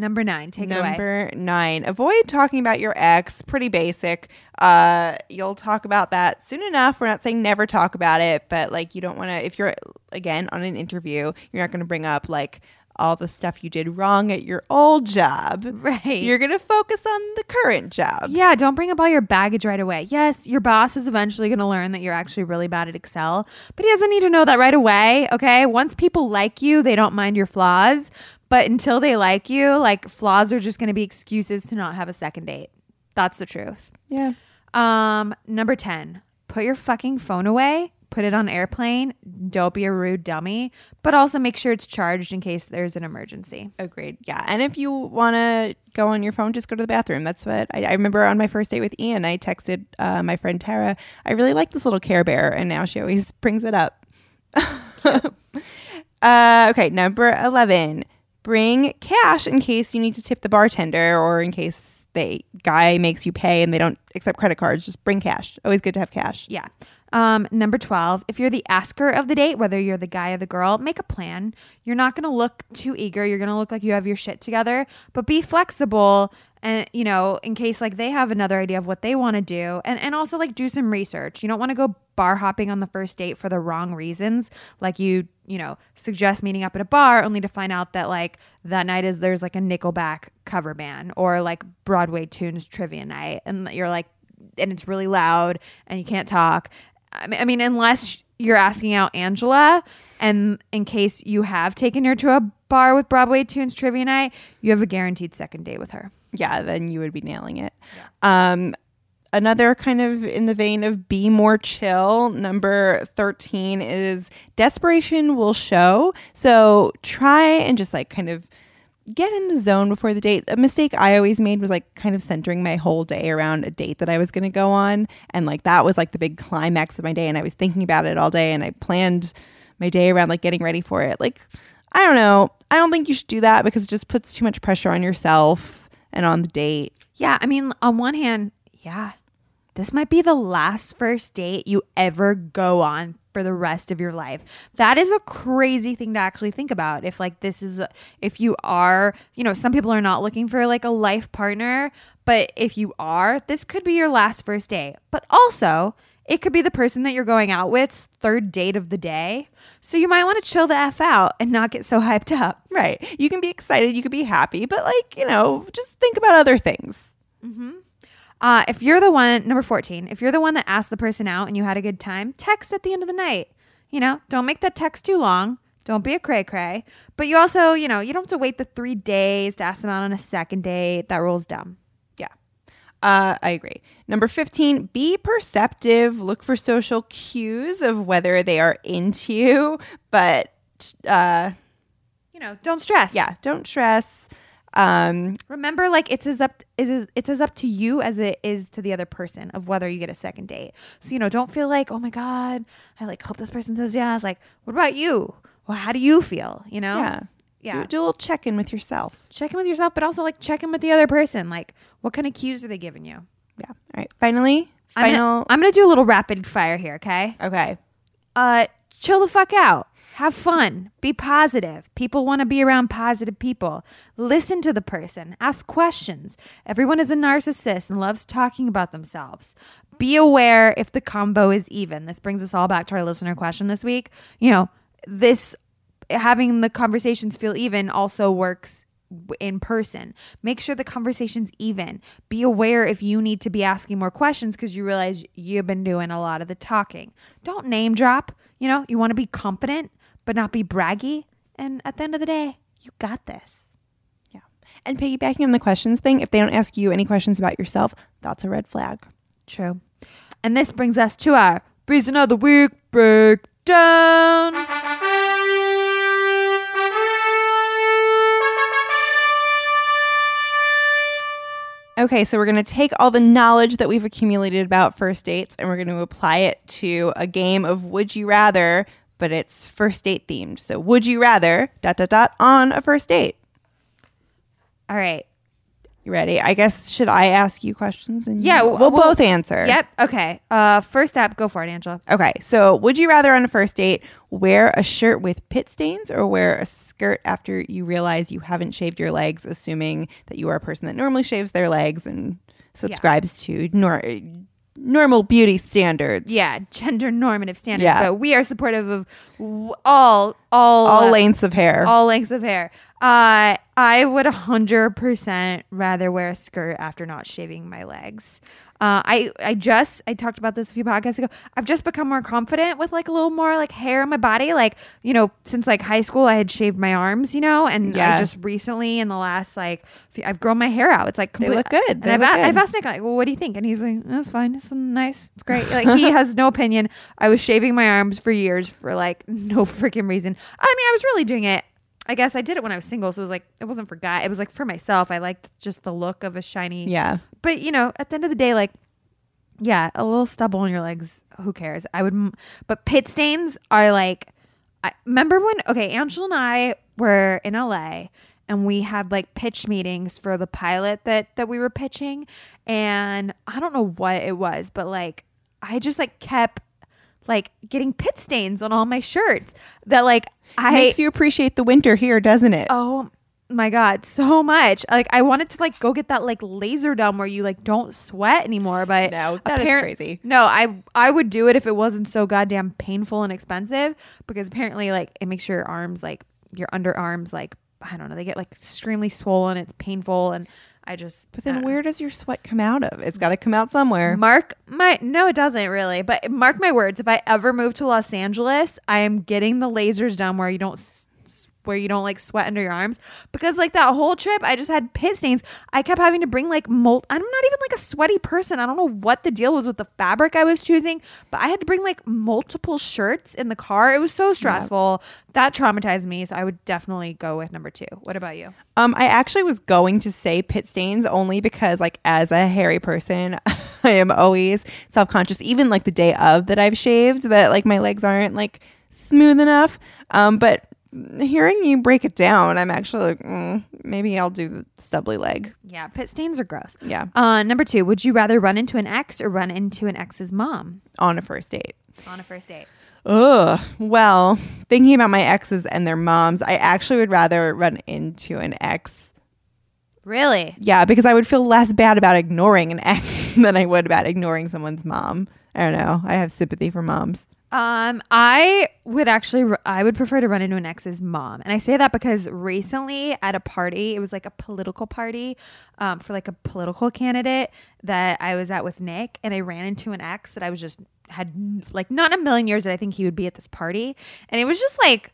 [SPEAKER 2] Number nine, take it away.
[SPEAKER 3] Number nine. Avoid talking about your ex. Pretty basic. Uh, you'll talk about that soon enough. We're not saying never talk about it, but like you don't want to. If you're again on an interview, you're not going to bring up like all the stuff you did wrong at your old job.
[SPEAKER 2] Right.
[SPEAKER 3] You're going to focus on the current job.
[SPEAKER 2] Yeah, don't bring up all your baggage right away. Yes, your boss is eventually going to learn that you're actually really bad at Excel, but he doesn't need to know that right away. Okay. Once people like you, they don't mind your flaws. But until they like you, like flaws are just going to be excuses to not have a second date. That's the truth.
[SPEAKER 3] Yeah.
[SPEAKER 2] Um, number 10, put your fucking phone away, put it on airplane. Don't be a rude dummy, but also make sure it's charged in case there's an emergency.
[SPEAKER 3] Agreed. Yeah. And if you want to go on your phone, just go to the bathroom. That's what I, I remember on my first date with Ian. I texted uh, my friend Tara, I really like this little Care Bear. And now she always [laughs] brings it up. [laughs] [laughs] uh, okay. Number 11 bring cash in case you need to tip the bartender or in case the guy makes you pay and they don't accept credit cards, just bring cash. Always good to have cash.
[SPEAKER 2] Yeah. Um, number 12, if you're the asker of the date, whether you're the guy or the girl, make a plan. You're not going to look too eager. You're going to look like you have your shit together, but be flexible and you know, in case like they have another idea of what they want to do and and also like do some research. You don't want to go bar hopping on the first date for the wrong reasons. Like you, you know, suggest meeting up at a bar only to find out that like that night is there's like a Nickelback cover band or like Broadway tunes trivia night and you're like and it's really loud and you can't talk I mean, I mean, unless you're asking out Angela, and in case you have taken her to a bar with Broadway Tunes trivia night, you have a guaranteed second date with her.
[SPEAKER 3] Yeah, then you would be nailing it. Um, another kind of in the vein of be more chill, number 13 is desperation will show. So try and just like kind of get in the zone before the date. A mistake I always made was like kind of centering my whole day around a date that I was going to go on. And like that was like the big climax of my day. And I was thinking about it all day and I planned my day around like getting ready for it. Like, I don't know. I don't think you should do that because it just puts too much pressure on yourself and on the date.
[SPEAKER 2] Yeah, I mean, on one hand, yeah, this might be the last first date you ever go on for the rest of your life. That is a crazy thing to actually think about. If like this is if you are, you know, some people are not looking for like a life partner, but if you are, this could be your last first date. But also, it could be the person that you're going out with's third date of the day. So you might want to chill the F out and not get so hyped up.
[SPEAKER 3] Right. You can be excited, you could be happy, but like, you know, just think about other things. Mm-hmm.
[SPEAKER 2] Uh, if you're the one, number 14, if you're the one that asked the person out and you had a good time, text at the end of the night. You know, don't make that text too long. Don't be a cray cray. But you also, you know, you don't have to wait the three days to ask them out on a second date. That rule's dumb.
[SPEAKER 3] Yeah. Uh, I agree. Number 15, be perceptive. Look for social cues of whether they are into you, but uh,
[SPEAKER 2] You know, don't stress.
[SPEAKER 3] yeah, don't stress. Um,
[SPEAKER 2] Remember, like it's as up is it's as up to you as it is to the other person of whether you get a second date. So you know, don't feel like, oh my god, I like hope this person says yes. Like, what about you? Well, how do you feel? You know?
[SPEAKER 3] yeah.
[SPEAKER 2] Yeah.
[SPEAKER 3] Do, do a little check in with yourself.
[SPEAKER 2] check in with yourself, but also like check in with the other person. Like, what kind of cues are they giving you?
[SPEAKER 3] Yeah. All right. Finally,
[SPEAKER 2] I'm
[SPEAKER 3] final.
[SPEAKER 2] gonna, I'm gonna do a little rapid fire here, okay?
[SPEAKER 3] okay.
[SPEAKER 2] Uh, chill the fuck out. Have fun. Be positive. People want to be around positive people. Listen to the person. Ask questions. Everyone is a narcissist and loves talking about themselves. Be aware if the combo is even. This brings us all back to our listener question this week. You know, this having the conversations feel even also works in person. Make sure the conversation's even. Be aware if you need to be asking more questions because you realize you've been doing a lot of the talking. Don't name drop. You know, you want to be confident, but not be braggy. And at the end of the day, you got this.
[SPEAKER 3] Yeah. And piggybacking on the questions thing, if they don't ask you any questions about yourself, that's a red flag.
[SPEAKER 2] True. And this brings us to our reason of the week breakdown.
[SPEAKER 3] Okay, so we're going to take all the knowledge that we've accumulated about first dates and we're going to apply it to a game of Would You Rather, but it's first date themed. So, would you rather dot dot dot on a first date?
[SPEAKER 2] All right.
[SPEAKER 3] You ready? I guess should I ask you questions and
[SPEAKER 2] Yeah,
[SPEAKER 3] we'll
[SPEAKER 2] well-
[SPEAKER 3] both answer.
[SPEAKER 2] Yep. Okay. Uh, first up, go for it, Angela.
[SPEAKER 3] Okay, so would you rather on a first date wear a shirt with pit stains or wear a skirt after you realize you haven't shaved your legs, assuming that you are a person that normally shaves their legs and subscribes to nor- normal beauty standards?
[SPEAKER 2] Yeah, gender normative standards.
[SPEAKER 3] Yeah.
[SPEAKER 2] But we are supportive of w- all all
[SPEAKER 3] All
[SPEAKER 2] uh,
[SPEAKER 3] lengths of hair.
[SPEAKER 2] all lengths of hair. Uh, I would hundred percent rather wear a skirt after not shaving my legs. Uh, I I just I talked about this a few podcasts ago. I've just become more confident with like a little more like hair on my body. Like you know, since like high school, I had shaved my arms. You know, and
[SPEAKER 3] Yeah.
[SPEAKER 2] I just recently in the last like few, I've grown my hair out. It's like
[SPEAKER 3] They look good.
[SPEAKER 2] And
[SPEAKER 3] They
[SPEAKER 2] I've,
[SPEAKER 3] look
[SPEAKER 2] a-
[SPEAKER 3] good.
[SPEAKER 2] I've asked Nick like, well, what do you think? And he's like, that's fine. It's nice. It's great. [laughs] Like he has no opinion. I was shaving my arms for years for like [laughs] no freaking reason. I mean, I was really doing it. I guess I did it when I was single, so it was like it wasn't for guy. It was like for myself. I liked just the look of a shiny.
[SPEAKER 3] yeah.
[SPEAKER 2] But you know, at the end of the day, like, yeah, a little stubble on your legs. Who cares? I would. m- But pit stains are like. I remember when. Okay, Angela and I were in LA, and we had like pitch meetings for the pilot that that we were pitching and I don't know what it was, but like I just like kept like getting pit stains on all my shirts that like I
[SPEAKER 3] Makes you appreciate the winter here, doesn't it?
[SPEAKER 2] Oh my god, so much. Like I wanted to like go get that like laser done where you like don't sweat anymore, but
[SPEAKER 3] No, that is crazy.
[SPEAKER 2] No, I I would do it if it wasn't so goddamn painful and expensive because apparently like it makes your arms like your underarms like I don't know, they get like extremely swollen, it's painful and I just
[SPEAKER 3] But then
[SPEAKER 2] don't know.
[SPEAKER 3] where does your sweat come out of? It's got to come out somewhere.
[SPEAKER 2] Mark my no, it doesn't really. But mark my words, if I ever move to Los Angeles, I am getting the lasers done where you don't where you don't like sweat under your arms because like that whole trip I just had pit stains. I kept having to bring like molt I'm not even like a sweaty person. I don't know what the deal was with the fabric I was choosing, but I had to bring like multiple shirts in the car. It was so stressful. That traumatized me, so I would definitely go with number 2. What about you?
[SPEAKER 3] Um, I actually was going to say pit stains only because, like, as a hairy person, [laughs] I am always self conscious, even like the day of that I've shaved, that like my legs aren't like smooth enough. Um, but hearing you break it down, I'm actually like, mm, maybe I'll do the stubbly leg.
[SPEAKER 2] Yeah, pit stains are gross.
[SPEAKER 3] Yeah,
[SPEAKER 2] Uh, number two, would you rather run into an ex or run into an ex's mom
[SPEAKER 3] on a first date.
[SPEAKER 2] on a first date?
[SPEAKER 3] Ugh. Well, thinking about my exes and their moms, I actually would rather run into an ex.
[SPEAKER 2] Really?
[SPEAKER 3] Yeah, because I would feel less bad about ignoring an ex [laughs] than I would about ignoring someone's mom. I don't know. I have sympathy for moms.
[SPEAKER 2] Um, I would actually, I would prefer to run into an ex's mom, and I say that because recently at a party, it was like a political party, um, for like a political candidate that I was at with Nick, and I ran into an ex that I was just had like not a million years that I think he would be at this party, and it was just like,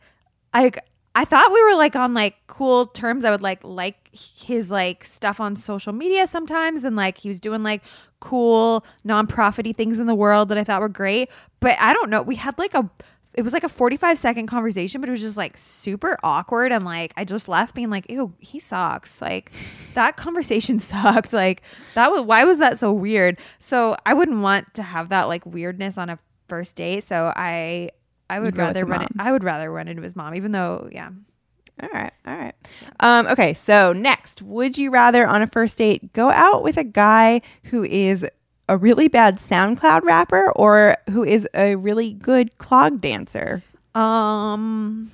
[SPEAKER 2] I. I thought we were like on like cool terms. I would like like his like stuff on social media sometimes, and like he was doing like cool non-profity things in the world that I thought were great. But I don't know. We had like a it was like a 45 second conversation, but it was just like super awkward and like I just left being like, ew, he sucks. Like that conversation [laughs] sucked. Like that was why was that so weird? So I wouldn't want to have that like weirdness on a first date. So I I would rather run it. I would rather run into his mom, even though yeah.
[SPEAKER 3] All right. All right. Um, okay. So, next, would you rather on a first date go out with a guy who is a really bad SoundCloud rapper or who is a really good clog dancer?
[SPEAKER 2] Um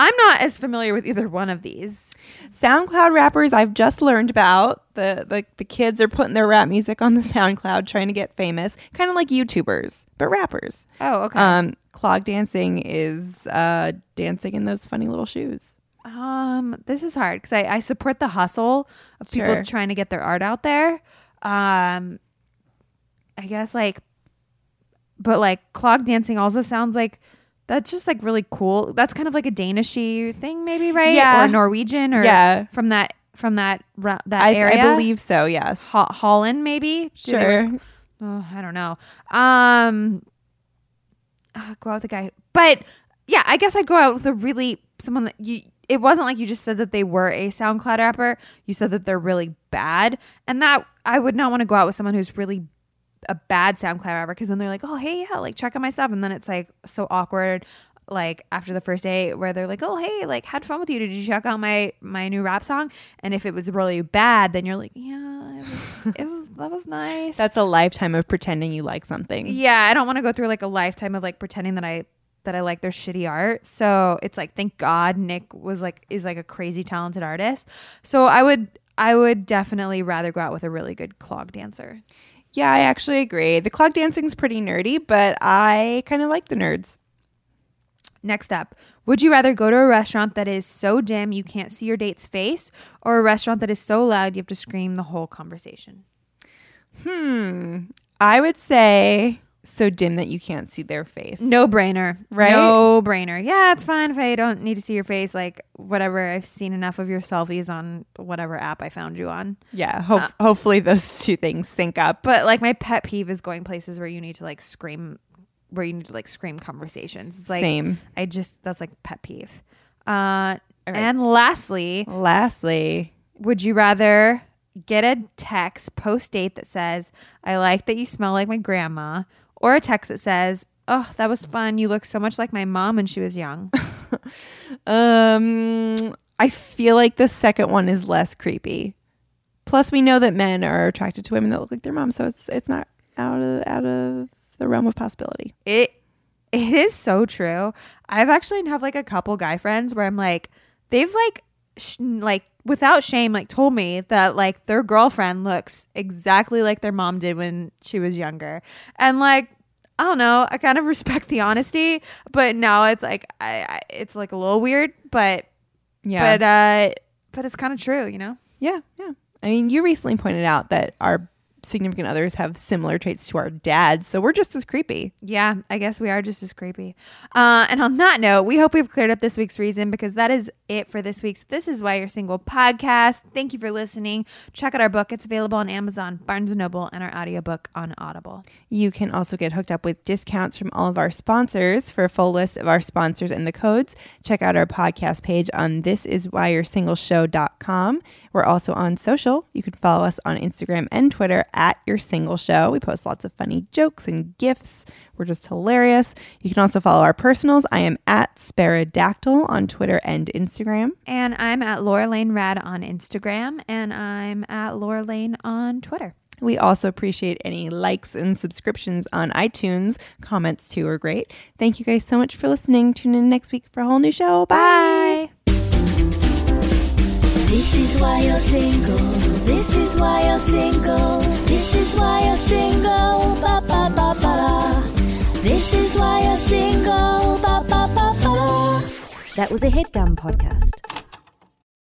[SPEAKER 2] I'm not as familiar with either one of these.
[SPEAKER 3] SoundCloud rappers I've just learned about. The, the the kids are putting their rap music on the [laughs] SoundCloud trying to get famous, kind of like YouTubers, but rappers.
[SPEAKER 2] Oh, okay.
[SPEAKER 3] Um, clog dancing is uh, dancing in those funny little shoes.
[SPEAKER 2] Um, this is hard because I, I support the hustle of people
[SPEAKER 3] Sure.
[SPEAKER 2] trying to get their art out there. Um, I guess like, but like clog dancing also sounds like that's just like really cool. That's kind of like a Danishy thing, maybe, right?
[SPEAKER 3] Yeah.
[SPEAKER 2] or Norwegian, or
[SPEAKER 3] Yeah.
[SPEAKER 2] from that from that that
[SPEAKER 3] I,
[SPEAKER 2] area.
[SPEAKER 3] I believe so. Yes.
[SPEAKER 2] Ho- Holland, maybe. Do
[SPEAKER 3] Sure.
[SPEAKER 2] work- Oh, I don't know. Um, uh, go out with a guy, but yeah, I guess I'd go out with a really someone that you. It wasn't like you just said that they were a SoundCloud rapper. You said that they're really bad, and that I would not want to go out with someone who's really a bad SoundCloud rapper because then they're like, oh hey yeah, like check out my stuff, and then it's like so awkward. Like after the first day, where they're like, "Oh, hey, like had fun with you. Did you check out my my new rap song?" And if it was really bad, then you're like, "Yeah, it was, [laughs] it was that was nice."
[SPEAKER 3] That's a lifetime of pretending you like something.
[SPEAKER 2] yeah, I don't want to go through like a lifetime of like pretending that I that I like their shitty art. So it's like, thank God Nick was like is like a crazy talented artist. So I would I would definitely rather go out with a really good clog dancer.
[SPEAKER 3] Yeah, I actually agree. The clog dancing's pretty nerdy, but I kind of like the nerds.
[SPEAKER 2] Next up, would you rather go to a restaurant that is so dim you can't see your date's face, or a restaurant that is so loud you have to scream the whole conversation?
[SPEAKER 3] Hmm. I would say so dim that you can't see their face.
[SPEAKER 2] No brainer,
[SPEAKER 3] Right?
[SPEAKER 2] No brainer. Yeah, it's fine if I don't need to see your face. Like whatever, I've seen enough of your selfies on whatever app I found you on.
[SPEAKER 3] Yeah. Ho- hopefully those [laughs] two things sync up.
[SPEAKER 2] But like my pet peeve is going places where you need to like scream, where you need to like scream conversations. It's like
[SPEAKER 3] Same.
[SPEAKER 2] I just that's like pet peeve. Uh,
[SPEAKER 3] right.
[SPEAKER 2] and lastly,
[SPEAKER 3] Lastly,
[SPEAKER 2] would you rather get a text post date that says, I like that you smell like my grandma, or a text that says, Oh, that was fun. You look so much like my mom when she was young. [laughs]
[SPEAKER 3] um, I feel like the second one is less creepy. Plus, we know that men are attracted to women that look like their mom, so it's it's not out of out of the realm of possibility.
[SPEAKER 2] It it is so true. I've actually have like a couple guy friends where I'm like they've like sh- like without shame like told me that like their girlfriend looks exactly like their mom did when she was younger. And like I don't know, I kind of [laughs] respect the honesty, but now it's like I, I it's like a little weird, but
[SPEAKER 3] Yeah,
[SPEAKER 2] but uh but it's kind of true, you know?
[SPEAKER 3] yeah, yeah. I mean, you recently pointed out that our significant others have similar traits to our dads, so we're just as creepy.
[SPEAKER 2] Yeah, I guess we are just as creepy. Uh, and on that note, we hope we've cleared up this week's reason because that is it for this week's This Is Why You're Single podcast. Thank you for listening. Check out our book. It's available on Amazon, Barnes & Noble, and our audiobook on Audible.
[SPEAKER 3] You can also get hooked up with discounts from all of our sponsors. For a full list of our sponsors and the codes, check out our podcast page on thisiswhyyou'resingleshow.com. We're also on social. You can follow us on Instagram and Twitter at Your Single Show. We post lots of funny jokes and gifts. We're just hilarious. You can also follow our personals. I am at Sparadactyl on Twitter and Instagram.
[SPEAKER 2] And I'm at Laura Lane Rad on Instagram, and I'm at Laura Lane on Twitter.
[SPEAKER 3] We also appreciate any likes and subscriptions on iTunes. Comments too are great. Thank you guys so much for listening. Tune in next week for a whole new show. Bye.
[SPEAKER 2] Bye.
[SPEAKER 4] This is why you're single. This is why you're single. This is why you're single.
[SPEAKER 1] That was a headgum podcast.